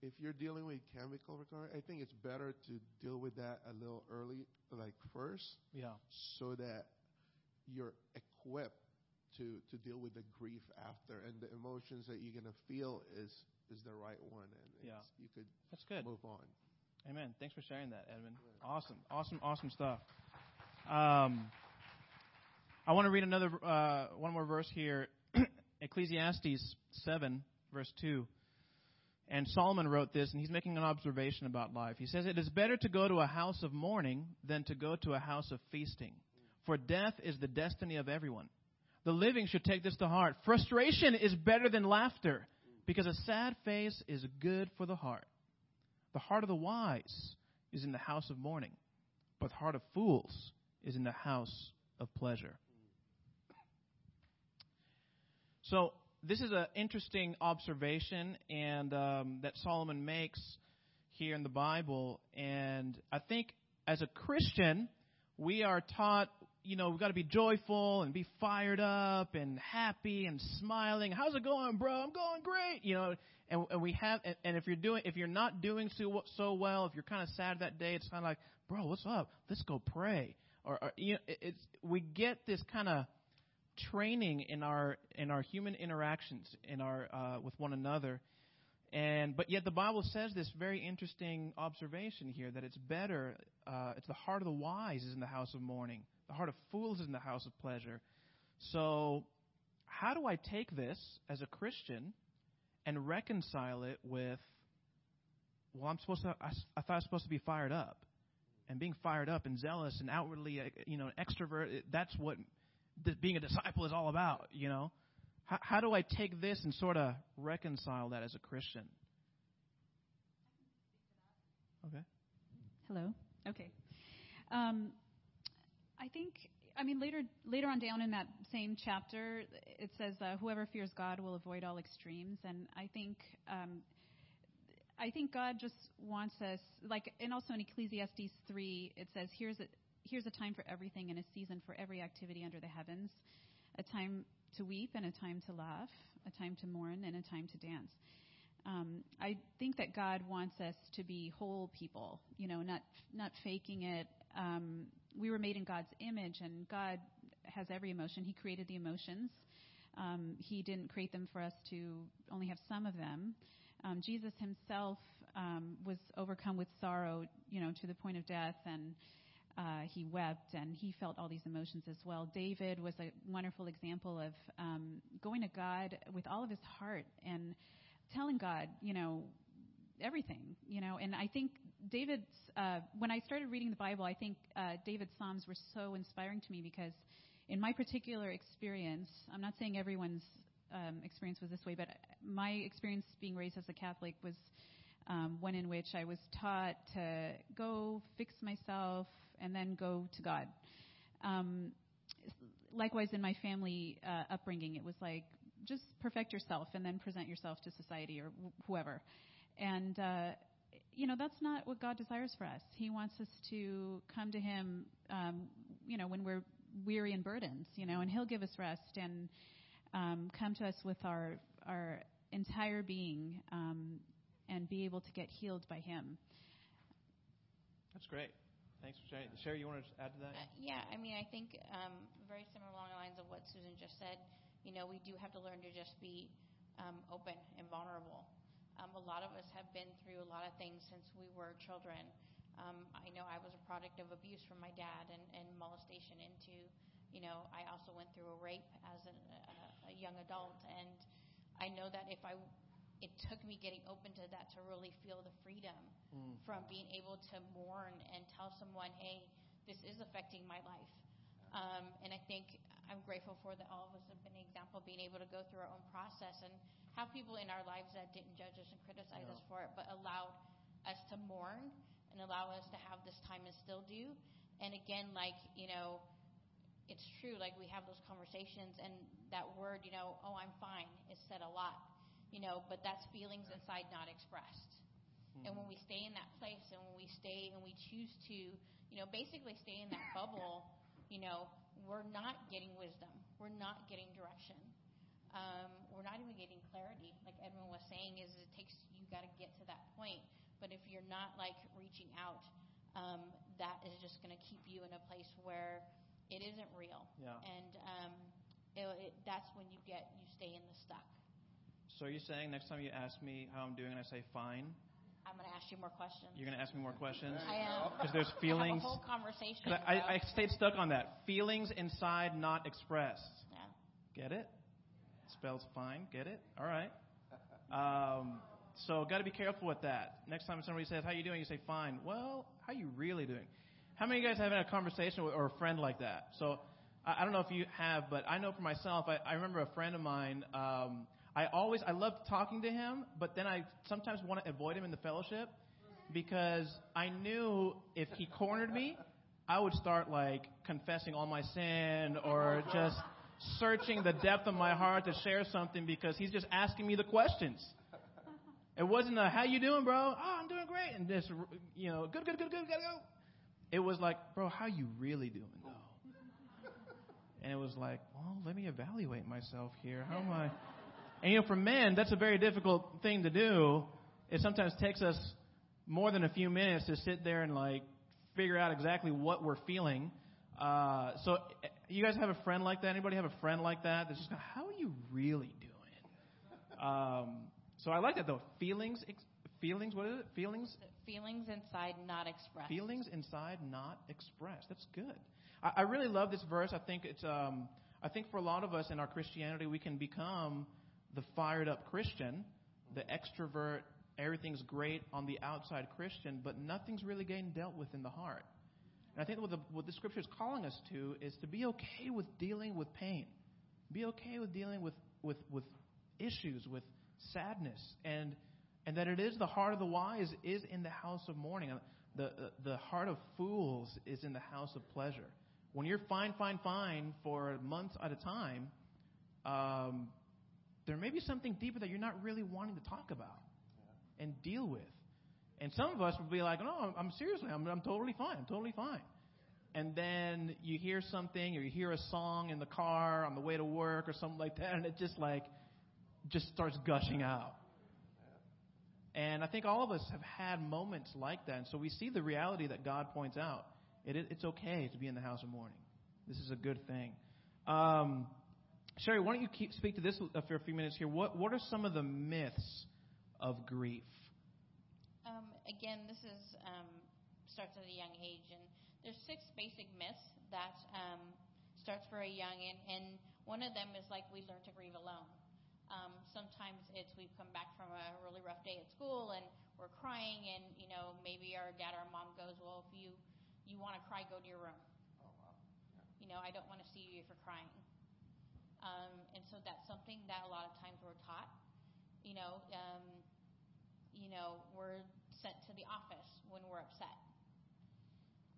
[SPEAKER 5] if you're dealing with chemical recovery, I think it's better to deal with that a little early, like first,
[SPEAKER 2] yeah
[SPEAKER 5] so that you're equipped to to deal with the grief after, and the emotions that you're gonna feel is is the right one, and
[SPEAKER 2] Yeah.
[SPEAKER 5] you could
[SPEAKER 2] that's good
[SPEAKER 5] move on.
[SPEAKER 2] Amen. Thanks for sharing that, Edmund. Awesome, awesome, awesome stuff. Um, I want to read another uh, one more verse here, Ecclesiastes seven, verse two. And Solomon wrote this, and he's making an observation about life. He says, "It is better to go to a house of mourning than to go to a house of feasting, for death is the destiny of everyone. The living should take this to heart. Frustration is better than laughter, because a sad face is good for the heart." The heart of the wise is in the house of mourning, but the heart of fools is in the house of pleasure. So, this is an interesting observation and um, that Solomon makes here in the Bible. And I think as a Christian, we are taught, you know, we've got to be joyful and be fired up and happy and smiling. How's it going, bro? I'm going great. You know, and, and we have, and, and if you're doing, if you're not doing so, so well, if you're kind of sad that day, it's kind of like, bro, what's up? Let's go pray. Or, or you know, it, it's we get this kind of training in our in our human interactions in our uh, with one another. And but yet the Bible says this very interesting observation here that it's better. Uh, it's the heart of the wise is in the house of mourning. The heart of fools is in the house of pleasure. So, how do I take this as a Christian and reconcile it with? Well, I'm supposed to. I, I thought I was supposed to be fired up, and being fired up and zealous and outwardly, uh, you know, extrovert. That's what being a disciple is all about. You know, how, how do I take this and sort of reconcile that as a Christian? Okay.
[SPEAKER 4] Hello. Okay. Um, I think. I mean, later later on down in that same chapter, it says, uh, "Whoever fears God will avoid all extremes." And I think. Um, I think God just wants us, like, and also in Ecclesiastes 3, it says, here's a, here's a time for everything and a season for every activity under the heavens, a time to weep and a time to laugh, a time to mourn and a time to dance. Um, I think that God wants us to be whole people, you know, not not faking it. Um, we were made in God's image, and God has every emotion. He created the emotions. Um, he didn't create them for us to only have some of them. Um, Jesus himself um, was overcome with sorrow, you know, to the point of death, and uh, he wept and he felt all these emotions as well. David was a wonderful example of um, going to God with all of his heart and telling God, you know, everything, you know. And I think David's, uh, when I started reading the Bible, I think uh, David's Psalms were so inspiring to me because in my particular experience, I'm not saying everyone's um, experience was this way, but my experience being raised as a Catholic was um, one in which I was taught to go fix myself, and then go to God. Um, likewise, in my family uh, upbringing, it was like just perfect yourself and then present yourself to society or wh- whoever. And uh, you know that's not what God desires for us. He wants us to come to Him, um, you know, when we're weary and burdened, you know, and He'll give us rest and um, come to us with our our entire being um, and be able to get healed by Him.
[SPEAKER 2] That's great. Thanks for sharing. Sherry, you want to add to that?
[SPEAKER 3] Uh, yeah, I mean, I think um, very similar along the lines of what Susan just said. You know, we do have to learn to just be um, open and vulnerable. Um, a lot of us have been through a lot of things since we were children. Um, I know I was a product of abuse from my dad and, and molestation into, you know, I also went through a rape as a, a, a young adult. And I know that if I it took me getting open to that to really feel the freedom mm. from being able to mourn and tell someone, hey, this is affecting my life. Um, and I think I'm grateful for that all of us have been an example of being able to go through our own process and have people in our lives that didn't judge us and criticize no. us for it, but allowed us to mourn and allow us to have this time and still do. And again, like, you know, it's true, like we have those conversations and that word, you know, oh, I'm fine, is said a lot you know, but that's feelings inside not expressed. Mm-hmm. And when we stay in that place and when we stay and we choose to, you know, basically stay in that bubble, you know, we're not getting wisdom. We're not getting direction. Um, we're not even getting clarity. Like Edwin was saying, is it takes you got to get to that point. But if you're not like reaching out, um, that is just going to keep you in a place where it isn't real.
[SPEAKER 2] Yeah.
[SPEAKER 3] And um, it, it, that's when you get you stay in the stuck.
[SPEAKER 2] So are you saying next time you ask me how I'm doing and I say fine?
[SPEAKER 3] I'm going to ask you more questions.
[SPEAKER 2] You're going to ask me more questions?
[SPEAKER 3] I am.
[SPEAKER 2] Because there's feelings.
[SPEAKER 3] I have a whole conversation.
[SPEAKER 2] I, I, I stayed stuck on that. Feelings inside not expressed.
[SPEAKER 3] Yeah.
[SPEAKER 2] Get it? Spells fine. Get it? All right. Um, so got to be careful with that. Next time somebody says, "How you doing?" You say, "Fine." Well, how you really doing? How many of you guys have had a conversation with, or a friend like that? So I, I don't know if you have, but I know for myself. I, I remember a friend of mine. Um, I always I loved talking to him, but then I sometimes want to avoid him in the fellowship because I knew if he cornered me, I would start like confessing all my sin or just searching the depth of my heart to share something because he's just asking me the questions. It wasn't a how you doing, bro? Oh, I'm doing great, and just you know, good, good, good, good, gotta go. It was like, bro, how you really doing though? And it was like, well, let me evaluate myself here. How am I? And you know, for men, that's a very difficult thing to do. It sometimes takes us more than a few minutes to sit there and like figure out exactly what we're feeling. Uh, so, you guys have a friend like that? Anybody have a friend like that? That's just, how are you really doing? Um, so I like that though. Feelings, ex- feelings. What is it? Feelings.
[SPEAKER 3] Feelings inside not expressed.
[SPEAKER 2] Feelings inside not expressed. That's good. I, I really love this verse. I think it's. Um, I think for a lot of us in our Christianity, we can become the fired up Christian, the extrovert, everything's great on the outside Christian, but nothing's really getting dealt with in the heart. And I think what the, what the scripture is calling us to is to be okay with dealing with pain. Be okay with dealing with, with, with issues, with sadness, and, and that it is the heart of the wise is in the house of mourning. The, the, the heart of fools is in the house of pleasure. When you're fine, fine, fine for months at a time, um, there may be something deeper that you're not really wanting to talk about and deal with. And some of us would be like, no, I'm seriously, I'm, I'm totally fine. I'm totally fine. And then you hear something or you hear a song in the car on the way to work or something like that, and it just like, just starts gushing out. And I think all of us have had moments like that. And so we see the reality that God points out. It, it's okay to be in the house of mourning. This is a good thing. Um, Sherry, why don't you keep, speak to this for a few minutes here? What, what are some of the myths of grief?
[SPEAKER 3] Um, again, this is um, starts at a young age, and there's six basic myths that um, starts very young, and, and one of them is like we learn to grieve alone. Um, sometimes it's we've come back from a really rough day at school and we're crying, and you know maybe our dad or our mom goes, "Well, if you you want to cry, go to your room." Oh wow. Yeah. You know, I don't want to see you if you're crying. Um, and so that's something that a lot of times we're taught. You know, um, you know, we're sent to the office when we're upset.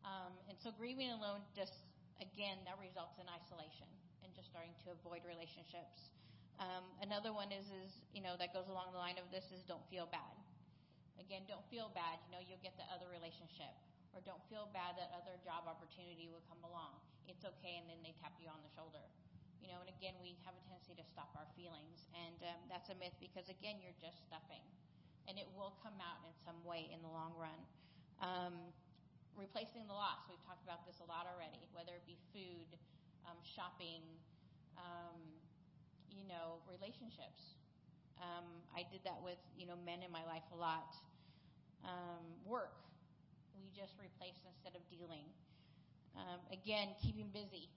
[SPEAKER 3] Um, and so grieving alone just again that results in isolation and just starting to avoid relationships. Um, another one is, is, you know, that goes along the line of this is don't feel bad. Again, don't feel bad. You know, you'll get the other relationship. Or don't feel bad that other job opportunity will come along. It's okay, and then they tap you on the shoulder. You know, and again, we have a tendency to stop our feelings. And um, that's a myth because, again, you're just stuffing. And it will come out in some way in the long run. Um, replacing the loss. We've talked about this a lot already, whether it be food, um, shopping, um, you know, relationships. Um, I did that with, you know, men in my life a lot. Um, work. We just replace instead of dealing. Again, keeping busy.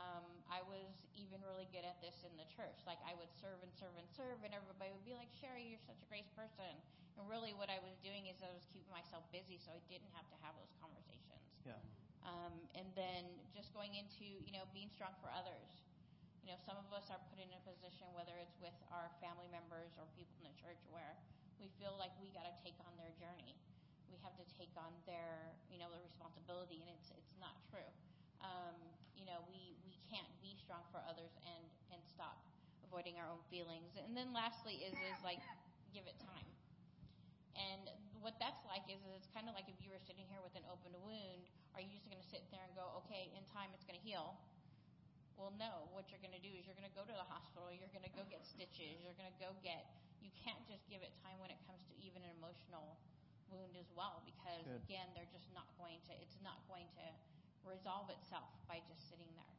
[SPEAKER 3] Um, I was even really good at this in the church. Like I would serve and serve and serve, and everybody would be like, "Sherry, you're such a great person." And really, what I was doing is I was keeping myself busy, so I didn't have to have those conversations.
[SPEAKER 2] Yeah.
[SPEAKER 3] Um, and then just going into, you know, being strong for others you know, some of us are put in a position, whether it's with our family members or people in the church, where we feel like we got to take on their journey. We have to take on their, you know, the responsibility, and it's it's not true. Um, you know, we we can't be strong for others and and stop avoiding our own feelings. And then lastly is is like give it time. And what that's like is, is it's kind of like if you were sitting here with an open wound, are you just going to sit there and go, okay, in time it's going to heal? Well, no. What you're going to do is you're going to go to the hospital. You're going to go get stitches. You're going to go get. You can't just give it time when it comes to even an emotional wound as well, because Good. again, they're just not going to. It's not going to resolve itself by just sitting there.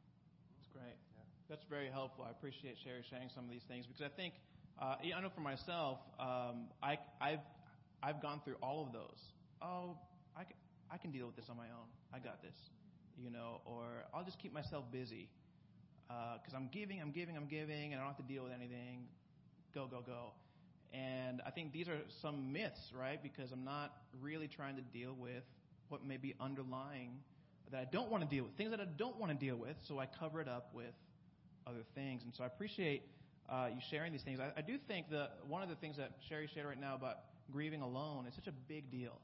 [SPEAKER 2] That's great. Yeah. That's very helpful. I appreciate Sherry sharing some of these things because I think uh, I know for myself, um, I, I've I've gone through all of those. Oh, I can, I can deal with this on my own. I got this, you know, or I'll just keep myself busy because uh, I'm giving, I'm giving, I'm giving, and I don't have to deal with anything. Go, go, go. And I think these are some myths, right? Because I'm not really trying to deal with what may be underlying that I don't want to deal with, things that I don't want to deal with, so I cover it up with other things. And so I appreciate uh, you sharing these things. I, I do think that one of the things that Sherry shared right now about grieving alone is such a big deal.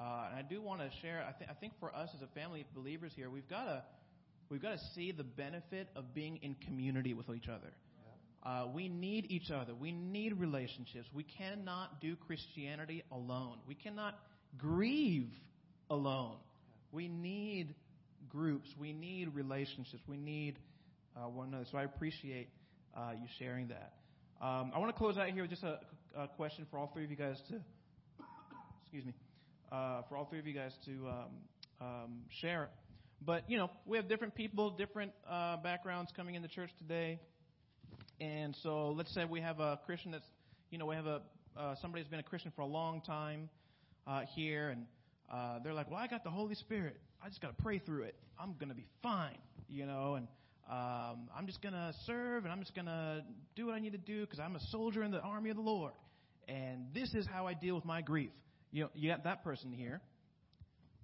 [SPEAKER 2] Uh, and I do want to share, I, th- I think for us as a family of believers here, we've got to We've got to see the benefit of being in community with each other. Uh, we need each other. We need relationships. We cannot do Christianity alone. We cannot grieve alone. We need groups. We need relationships. We need uh, one another. So I appreciate uh, you sharing that. Um, I want to close out here with just a, a, question for all three of you guys to, excuse me, uh, for all three of you guys to um, um, share. But you know, we have different people, different uh, backgrounds coming into church today, and so let's say we have a Christian that's, you know, we have a uh, somebody who's been a Christian for a long time uh, here, and uh, they're like, well, I got the Holy Spirit. I just got to pray through it. I'm going to be fine, you know, and um, I'm just going to serve and I'm just going to do what I need to do because I'm a soldier in the army of the Lord. And this is how I deal with my grief. You know, you got that person here.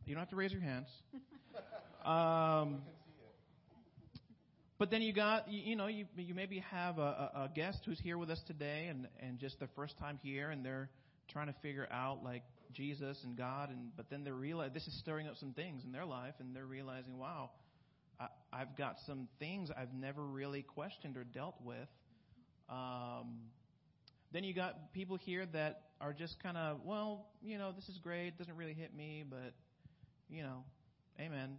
[SPEAKER 2] You don't have to raise your hands. Um, but then you got, you, you know, you, you maybe have a, a guest who's here with us today and, and just their first time here and they're trying to figure out like Jesus and God, and but then they're realize this is stirring up some things in their life, and they're realizing, wow, I, I've got some things I've never really questioned or dealt with. Um, then you got people here that are just kind of, well, you know, this is great, doesn't really hit me, but you know, amen,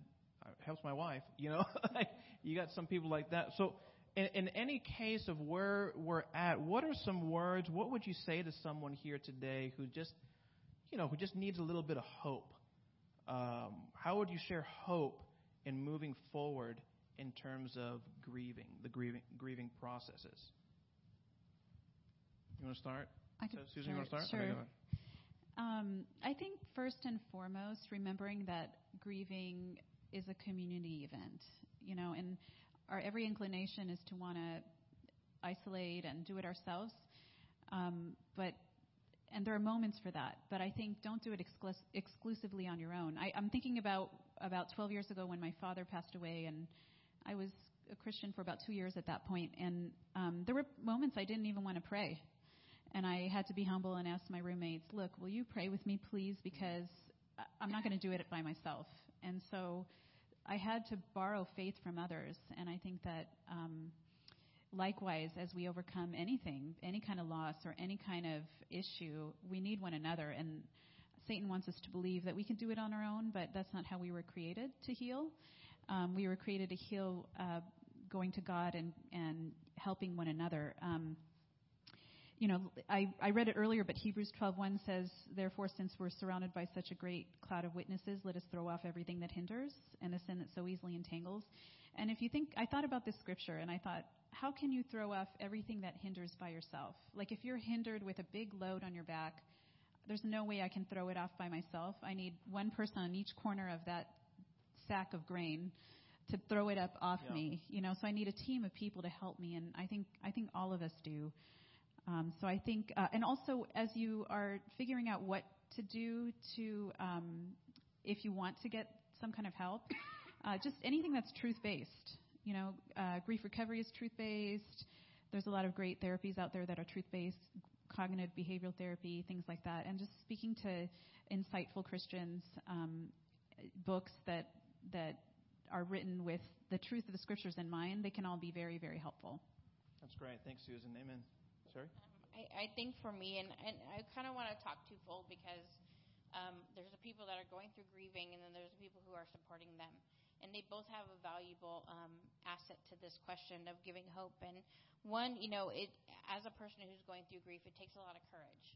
[SPEAKER 2] helps my wife. You know, you got some people like that. So, in, in any case of where we're at, what are some words? What would you say to someone here today who just you know, who just needs a little bit of hope. Um, how would you share hope in moving forward in terms of grieving, the grieving, grieving processes? You want to start?
[SPEAKER 4] I could
[SPEAKER 2] Susan,
[SPEAKER 4] start.
[SPEAKER 2] you want to start?
[SPEAKER 4] Sure. Um, I think first and foremost, remembering that grieving is a community event, you know, and our every inclination is to want to isolate and do it ourselves. Um, but and there are moments for that, but I think don't do it exclus- exclusively on your own. I, I'm thinking about about 12 years ago when my father passed away, and I was a Christian for about two years at that point, and um, there were moments I didn't even want to pray, and I had to be humble and ask my roommates, "Look, will you pray with me, please? Because I'm not going to do it by myself." And so I had to borrow faith from others, and I think that. Um, likewise, as we overcome anything, any kind of loss or any kind of issue, we need one another. And Satan wants us to believe that we can do it on our own, but that's not how we were created to heal. Um, we were created to heal uh, going to God and, and helping one another. Um, you know, I, I read it earlier, but Hebrews 12:1 says, "Therefore, since we're surrounded by such a great cloud of witnesses, let us throw off everything that hinders and the sin that so easily entangles." And if you think, I thought about this scripture, and I thought, how can you throw off everything that hinders by yourself? Like if you're hindered with a big load on your back, there's no way I can throw it off by myself. I need one person on each corner of that sack of grain to throw it up off yeah. me. You know, so I need a team of people to help me, and I think I think all of us do. Um, so I think, uh, and also as you are figuring out what to do to, um, if you want to get some kind of help, uh, just anything that's truth based. You know, uh, grief recovery is truth based. There's a lot of great therapies out there that are truth based, cognitive behavioral therapy, things like that. And just speaking to insightful Christians, um, books that that are written with the truth of the scriptures in mind, they can all be very, very helpful.
[SPEAKER 2] That's great. Thanks, Susan. Amen. Sherry?
[SPEAKER 3] Um, I, I think for me, and, and I kind of want to talk twofold because um, there's the people that are going through grieving, and then there's the people who are supporting them and they both have a valuable um, asset to this question of giving hope. And one, you know, it as a person who's going through grief, it takes a lot of courage,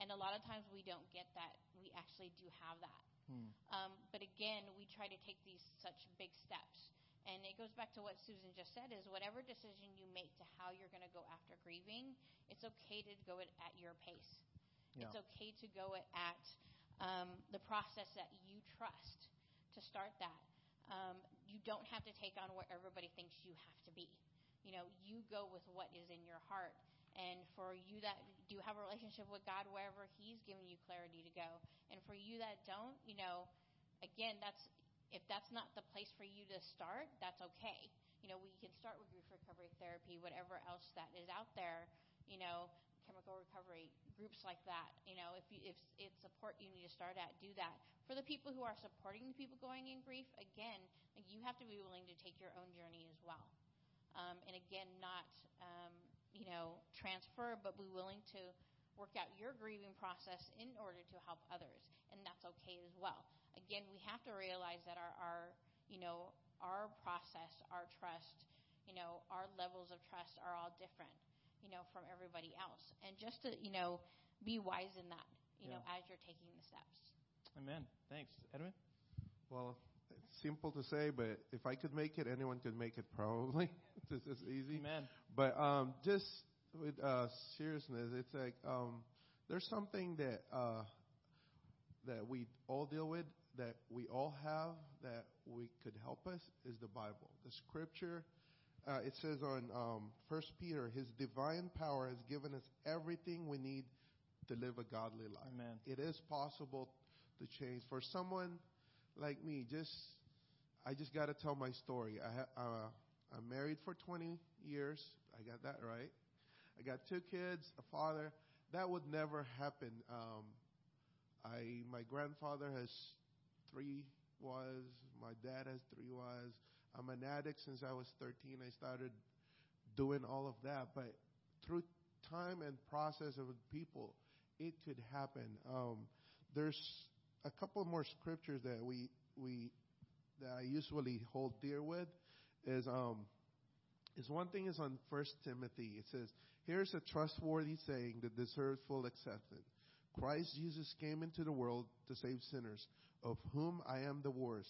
[SPEAKER 3] and a lot of times we don't get that. We actually do have that. Hmm. Um, but again, we try to take these such big steps. And it goes back to what Susan just said is whatever decision you make to how you're going to go after grieving, it's okay to go it at your pace. Yeah. It's okay to go it at um, the process that you trust to start that. Um, you don't have to take on what everybody thinks you have to be. You know, you go with what is in your heart. And for you that do have a relationship with God, wherever He's giving you clarity to go. And for you that don't, you know, again, that's if that's not the place for you to start, that's okay. You know, we can start with grief recovery therapy, whatever else that is out there. You know, chemical recovery groups like that. You know, if you, if it's support you need to start at, do that. For the people who are supporting the people going in grief, again, like you have to be willing to take your own journey as well. Um, and again, not um, you know transfer, but be willing to work out your grieving process in order to help others, and that's okay as well. Again, we have to realize that our, our you know know, our process, our trust, you know, our levels of trust are all different, you know, from everybody else. And just to, you know, be wise in that, you
[SPEAKER 2] Yeah.
[SPEAKER 3] know, as you're taking the steps.
[SPEAKER 2] Amen. Thanks, Edwin.
[SPEAKER 5] Well, it's simple to say, but if I could make it, anyone could make it probably. this is easy.
[SPEAKER 2] Amen.
[SPEAKER 5] But um, just with uh, seriousness, it's like um, there's something that uh, that we all deal with, that we all have, that we could help us is the Bible, the Scripture. Uh, it says on um, First Peter, His divine power has given us everything we need to live a godly life.
[SPEAKER 2] Amen.
[SPEAKER 5] It is possible to change. For someone like me, just I just got to tell my story. I ha- uh, I'm married for 20 years. I got that right. I got two kids, a father. That would never happen. Um, I my grandfather has three wives. My dad has three wives. I'm an addict since I was 13. I started doing all of that, but through time and process of people, it could happen. Um, there's a couple more scriptures that we we that I usually hold dear with is um is one thing is on First Timothy. It says, "Here's a trustworthy saying that deserves full acceptance: Christ Jesus came into the world to save sinners, of whom I am the worst.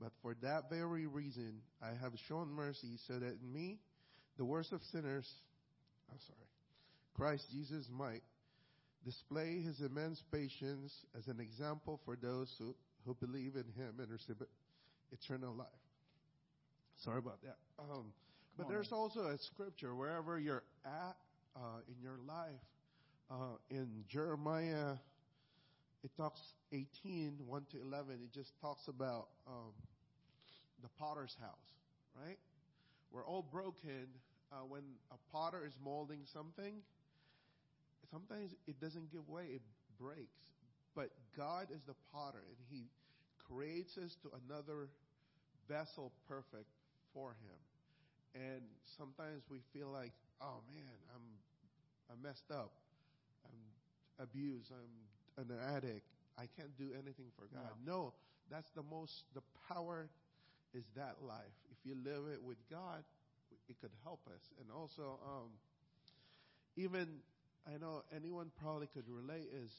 [SPEAKER 5] But for that very reason, I have shown mercy, so that in me, the worst of sinners, I'm sorry, Christ Jesus might." display his immense patience as an example for those who, who believe in him and receive eternal life. Sorry about that. Um, but
[SPEAKER 2] on,
[SPEAKER 5] there's
[SPEAKER 2] man.
[SPEAKER 5] also a scripture wherever you're at uh, in your life. Uh, in Jeremiah, it talks 18, 1 to 11, it just talks about um, the potter's house, right? We're all broken uh, when a potter is molding something sometimes it doesn't give way, it breaks. But God is the potter, and He creates us to another vessel perfect for Him. And sometimes we feel like, oh man, I'm I'm messed up, I'm abused, I'm an addict. I can't do anything for God. No, that's the most. The power is that life. If you live it with God, it could help us. And also, um, even I know anyone probably could relate is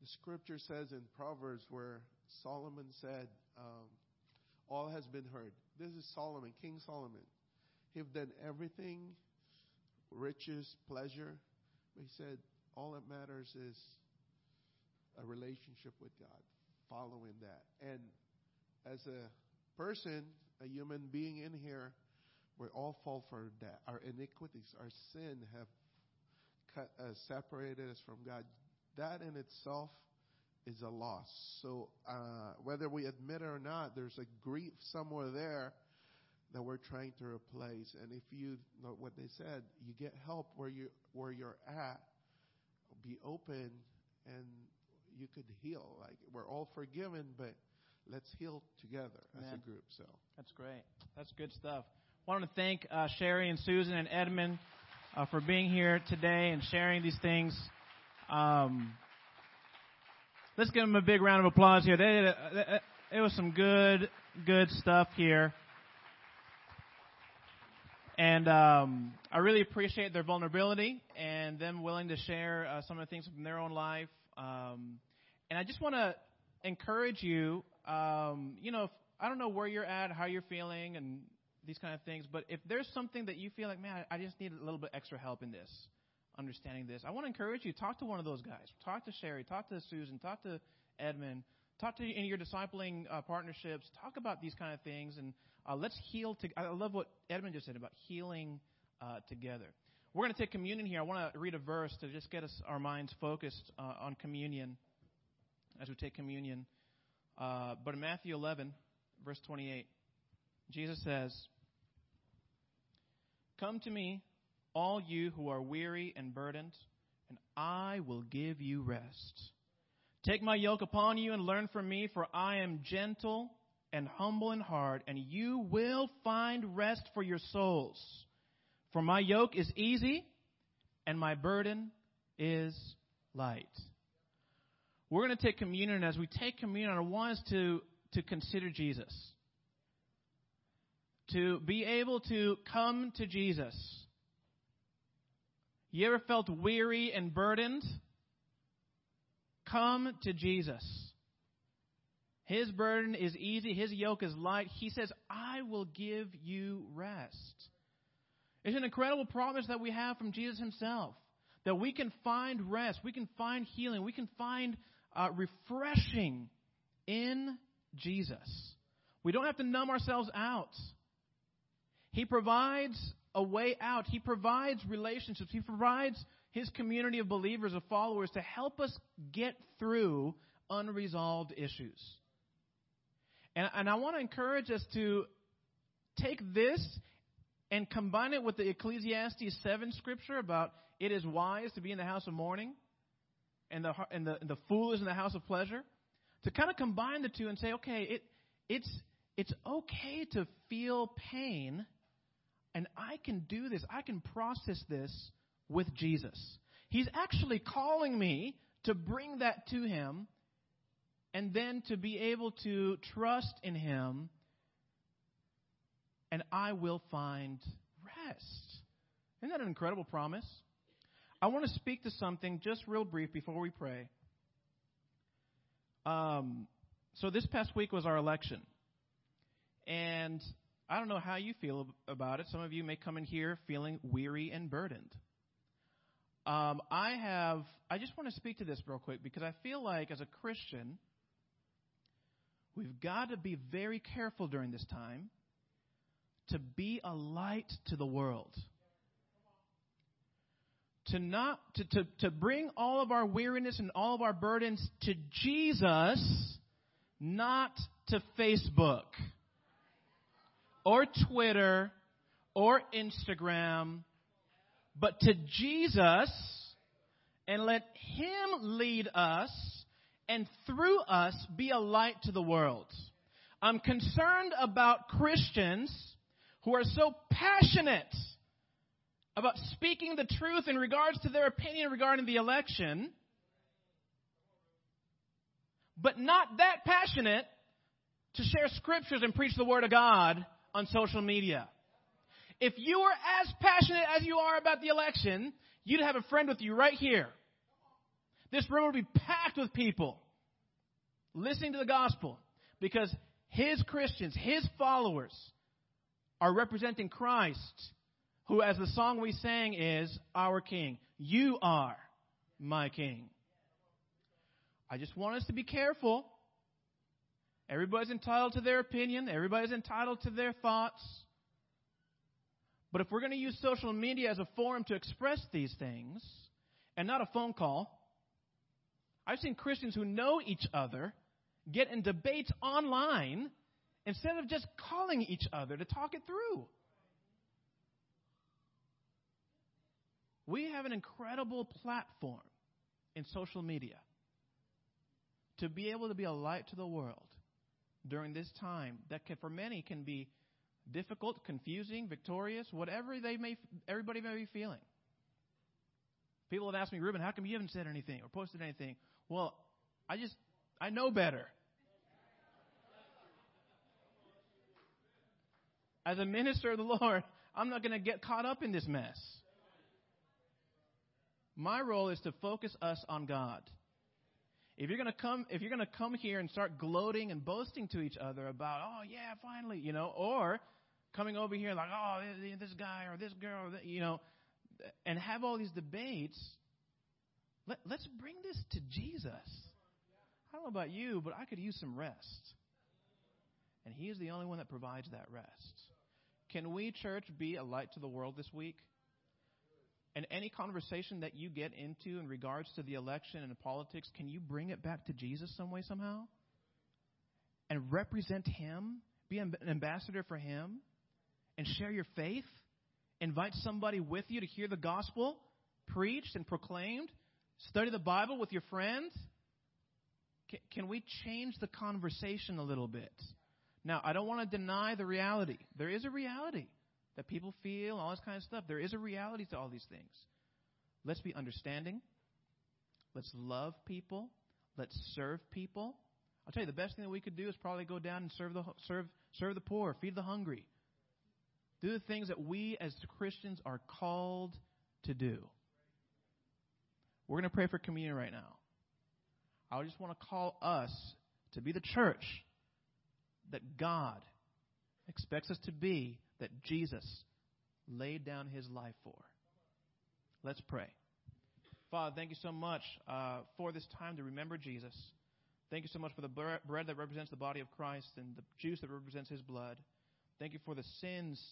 [SPEAKER 5] the scripture says in Proverbs where Solomon said, um, All has been heard. This is Solomon, King Solomon. He've done everything, riches, pleasure. But he said, All that matters is a relationship with God, following that. And as a person, a human being in here, we all fall for that. Our iniquities, our sin have cut, uh, separated us from God, that in itself is a loss. So uh, whether we admit it or not, there's a grief somewhere there that we're trying to replace. And if you know what they said, you get help where you where you're at. Be open, and you could heal. Like we're all forgiven, but let's heal together as
[SPEAKER 2] Amen.
[SPEAKER 5] a group. So.
[SPEAKER 2] That's great. That's good stuff. I want to thank uh, Sherry and Susan and Edmund uh, for being here today and sharing these things. Um, let's give them a big round of applause here. They did a, it was some good, good stuff here. And um, I really appreciate their vulnerability and them willing to share uh, some of the things from their own life. Um, and I just want to encourage you. Um, you know, if, I don't know where you're at, how you're feeling, and these kind of things. But if there's something that you feel like, man, I just need a little bit extra help in this, understanding this, I want to encourage you. Talk to one of those guys. Talk to Sherry. Talk to Susan. Talk to Edmund. Talk to in your discipling uh, partnerships. Talk about these kind of things, and uh, let's heal. To, I love what Edmund just said about healing uh, together. We're going to take communion here. I want to read a verse to just get us our minds focused uh, on communion as we take communion. Uh, but in Matthew 11, verse 28, Jesus says, Come to me, all you who are weary and burdened, and I will give you rest. Take my yoke upon you and learn from me, for I am gentle and humble in heart, and you will find rest for your souls. For my yoke is easy, and my burden is light. We're going to take communion. and As we take communion, I want us to, to consider Jesus. to be able to come to Jesus. You ever felt weary and burdened? Come to Jesus. His burden is easy, his yoke is light. He says, I will give you rest. It's an incredible promise that we have from Jesus himself that we can find rest, we can find healing, we can find uh, refreshing in Jesus. We don't have to numb ourselves out. He provides a way out. He provides relationships. He provides his community of believers, of followers, to help us get through unresolved issues. And, and I want to encourage us to take this and combine it with the Ecclesiastes 7 scripture about it is wise to be in the house of mourning and the, and the, and the fool is in the house of pleasure. To kind of combine the two and say, okay, it, it's, it's okay to feel pain, and I can do this. I can process this with Jesus. He's actually calling me to bring that to Him and then to be able to trust in Him, and I will find rest. Isn't that an incredible promise? I want to speak to something just real brief before we pray. Um, so this past week was our election. And I don't know how you feel about it. Some of you may come in here feeling weary and burdened. Um, I have, I just want to speak to this real quick because I feel like as a Christian, we've got to be very careful during this time to be a light to the world to not to, to, to bring all of our weariness and all of our burdens to Jesus, not to Facebook or Twitter or Instagram, but to Jesus and let Him lead us and through us be a light to the world. I'm concerned about Christians who are so passionate about speaking the truth in regards to their opinion regarding the election, but not that passionate to share scriptures and preach the Word of God on social media. If you were as passionate as you are about the election, you'd have a friend with you right here. This room would be packed with people listening to the gospel because his Christians, his followers, are representing Christ who, as the song we sang is, our King. You are my King. I just want us to be careful. Everybody's entitled to their opinion, everybody's entitled to their thoughts. But if we're going to use social media as a forum to express these things, and not a phone call, I've seen Christians who know each other get in debates online instead of just calling each other to talk it through. We have an incredible platform in social media to be able to be a light to the world during this time that can, for many can be difficult, confusing, victorious, whatever they may, everybody may be feeling. People have asked me, Ruben, how come you haven't said anything or posted anything? Well, I just, I know better. As a minister of the Lord, I'm not going to get caught up in this mess. My role is to focus us on God. If you're going to come, if you're to come here and start gloating and boasting to each other about, oh yeah, finally, you know, or coming over here like, oh, this guy or this girl, you know, and have all these debates, let, let's bring this to Jesus. I don't know about you, but I could use some rest. And He is the only one that provides that rest. Can we, church, be a light to the world this week? And any conversation that you get into in regards to the election and politics, can you bring it back to Jesus some way, somehow? And represent Him? Be an ambassador for Him? And share your faith? Invite somebody with you to hear the gospel preached and proclaimed? Study the Bible with your friends? Can, can we change the conversation a little bit? Now, I don't want to deny the reality. There is a reality that people feel, all this kind of stuff. There is a reality to all these things. Let's be understanding. Let's love people. Let's serve people. I'll tell you, the best thing that we could do is probably go down and serve the serve serve the poor, feed the hungry, Do the things that we as Christians are called to do. We're going to pray for communion right now. I just want to call us to be the church that God expects us to be, that Jesus laid down his life for. Let's pray. Father, thank you so much uh, for this time to remember Jesus. Thank you so much for the bread that represents the body of Christ and the juice that represents his blood. Thank you for the sins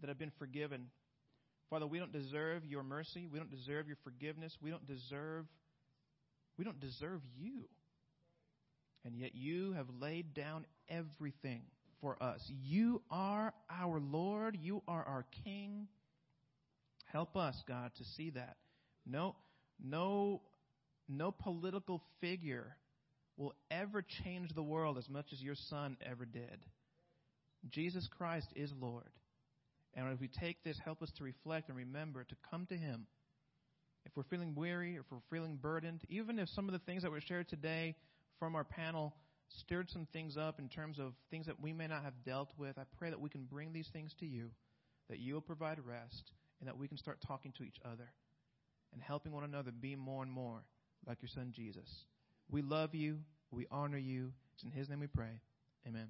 [SPEAKER 2] that have been forgiven. Father, we don't deserve your mercy. We don't deserve your forgiveness. We don't deserve we don't deserve you. And yet you have laid down everything for us. You are our Lord. You are our King. Help us, God, to see that. No, no, no political figure will ever change the world as much as your Son ever did. Jesus Christ is Lord. And if we take this, help us to reflect and remember to come to Him. If we're feeling weary, if we're feeling burdened, even if some of the things that were shared today from our panel stirred some things up in terms of things that we may not have dealt with, I pray that we can bring these things to you, that you will provide rest, and that we can start talking to each other and helping one another be more and more like your Son Jesus. We love you. We honor you. It's in His name we pray. Amen.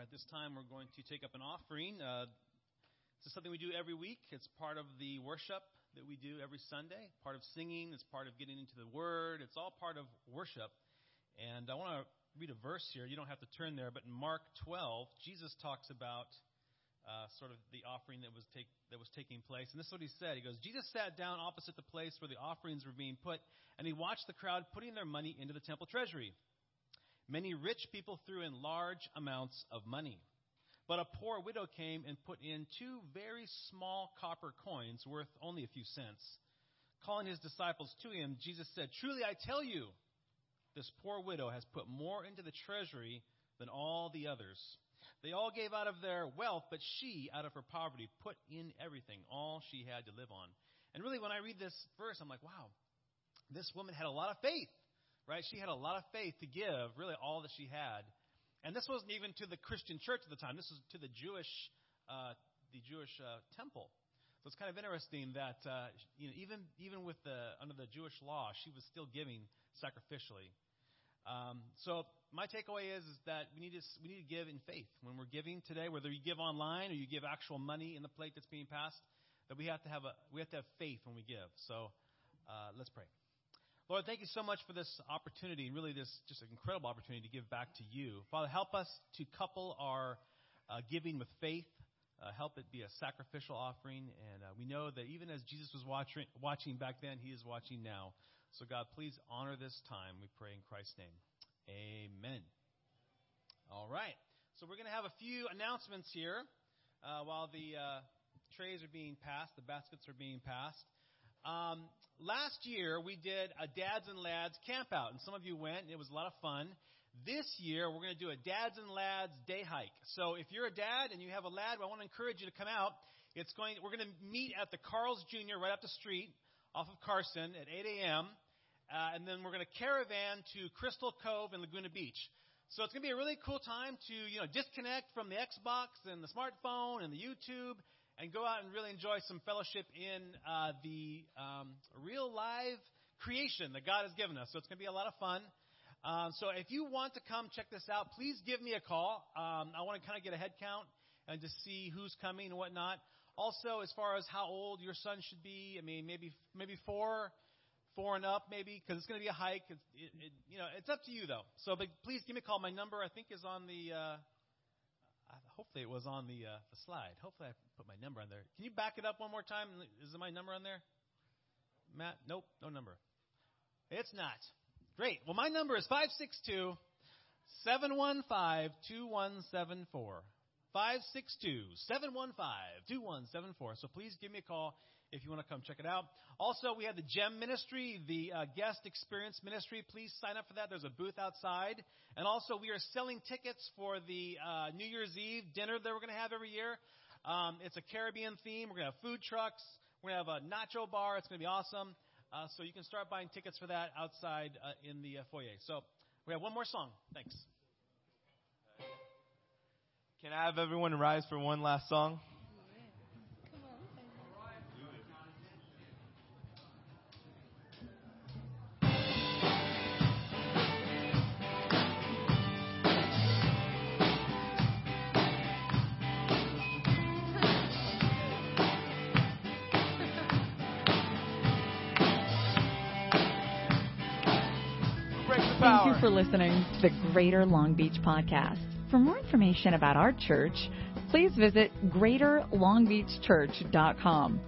[SPEAKER 6] At this time, we're going to take up an offering. Uh, this is something we do every week. It's part of the worship that we do every Sunday, part of singing, it's part of getting into the Word, it's all part of worship. And I want to read a verse here. You don't have to turn there, but in Mark 12, Jesus talks about uh, sort of the offering that was, take, that was taking place. And this is what he said. He goes, Jesus sat down opposite the place where the offerings were being put, and he watched the crowd putting their money into the temple treasury. Many rich people threw in large amounts of money. But a poor widow came and put in two very small copper coins worth only a few cents. Calling his disciples to him, Jesus said, Truly I tell you, this poor widow has put more into the treasury than all the others. They all gave out of their wealth, but she, out of her poverty, put in everything, all she had to live on. And really, when I read this verse, I'm like, wow, this woman had a lot of faith right? She had a lot of faith to give, really all that she had. And this wasn't even to the Christian church at the time. This was to the Jewish, uh, the Jewish uh, temple. So it's kind of interesting that uh, you know, even even with the under the Jewish law, she was still giving sacrificially. Um, so my takeaway is, is that we need to we need to give in faith when we're giving today, whether you give online or you give actual money in the plate that's being passed. That we have to have a we have to have faith when we give. So uh, let's pray. Lord, thank you so much for this opportunity, really this just an incredible opportunity to give back to you. Father, help us to couple our uh, giving with faith. Uh, help it be a sacrificial offering. And uh, we know that even as Jesus was watching, watching back then, he is watching now. So, God, please honor this time. We pray in Christ's name. Amen. All right. So, we're going to have a few announcements here uh, while the uh, trays are being passed, the baskets are being passed. Um, last year we did a dads and lads camp out, and some of you went, and it was a lot of fun. This year we're going to do a dads and lads day hike. So if you're a dad and you have a lad, I want to encourage you to come out. It's going. We're going to meet at the Carl's Jr. right up the street off of Carson at 8 a.m. Uh, and then we're going to caravan to Crystal Cove and Laguna Beach. So it's going to be a really cool time to you know disconnect from the Xbox and the smartphone and the YouTube and go out and really enjoy some fellowship in uh, the um, real live creation that God has given us. So it's going to be a lot of fun. Um, so if you want to come check this out, please give me a call. Um, I want to kind of get a head count and to see who's coming and whatnot. Also, as far as how old your son should be, I mean, maybe maybe four, four and up, maybe because it's going to be a hike. It's, it, it, you know, it's up to you though. So, but please give me a call. My number I think is on the. Uh, hopefully it was on the, uh, the slide. Hopefully I put my number on there. Can you back it up one more time? Is my number on there? Matt? Nope, no number. It's not. Great. Well, my number is 562 715 2174. 562 715 2174. So please give me a call if you want to come check it out. Also, we have the GEM Ministry, the uh, Guest Experience Ministry. Please sign up for that. There's a booth outside. And also, we are selling tickets for the uh, New Year's Eve dinner that we're going to have every year. Um, it's a Caribbean theme. We're going to have food trucks. We're going to have a nacho bar. It's going to be awesome. Uh, so you can start buying tickets for that outside uh, in the uh, foyer. So we have one more song. Thanks.
[SPEAKER 7] Can I have everyone rise for one last song?
[SPEAKER 1] For listening to the Greater Long Beach Podcast. For more information about our church, please visit greaterlongbeachchurch.com.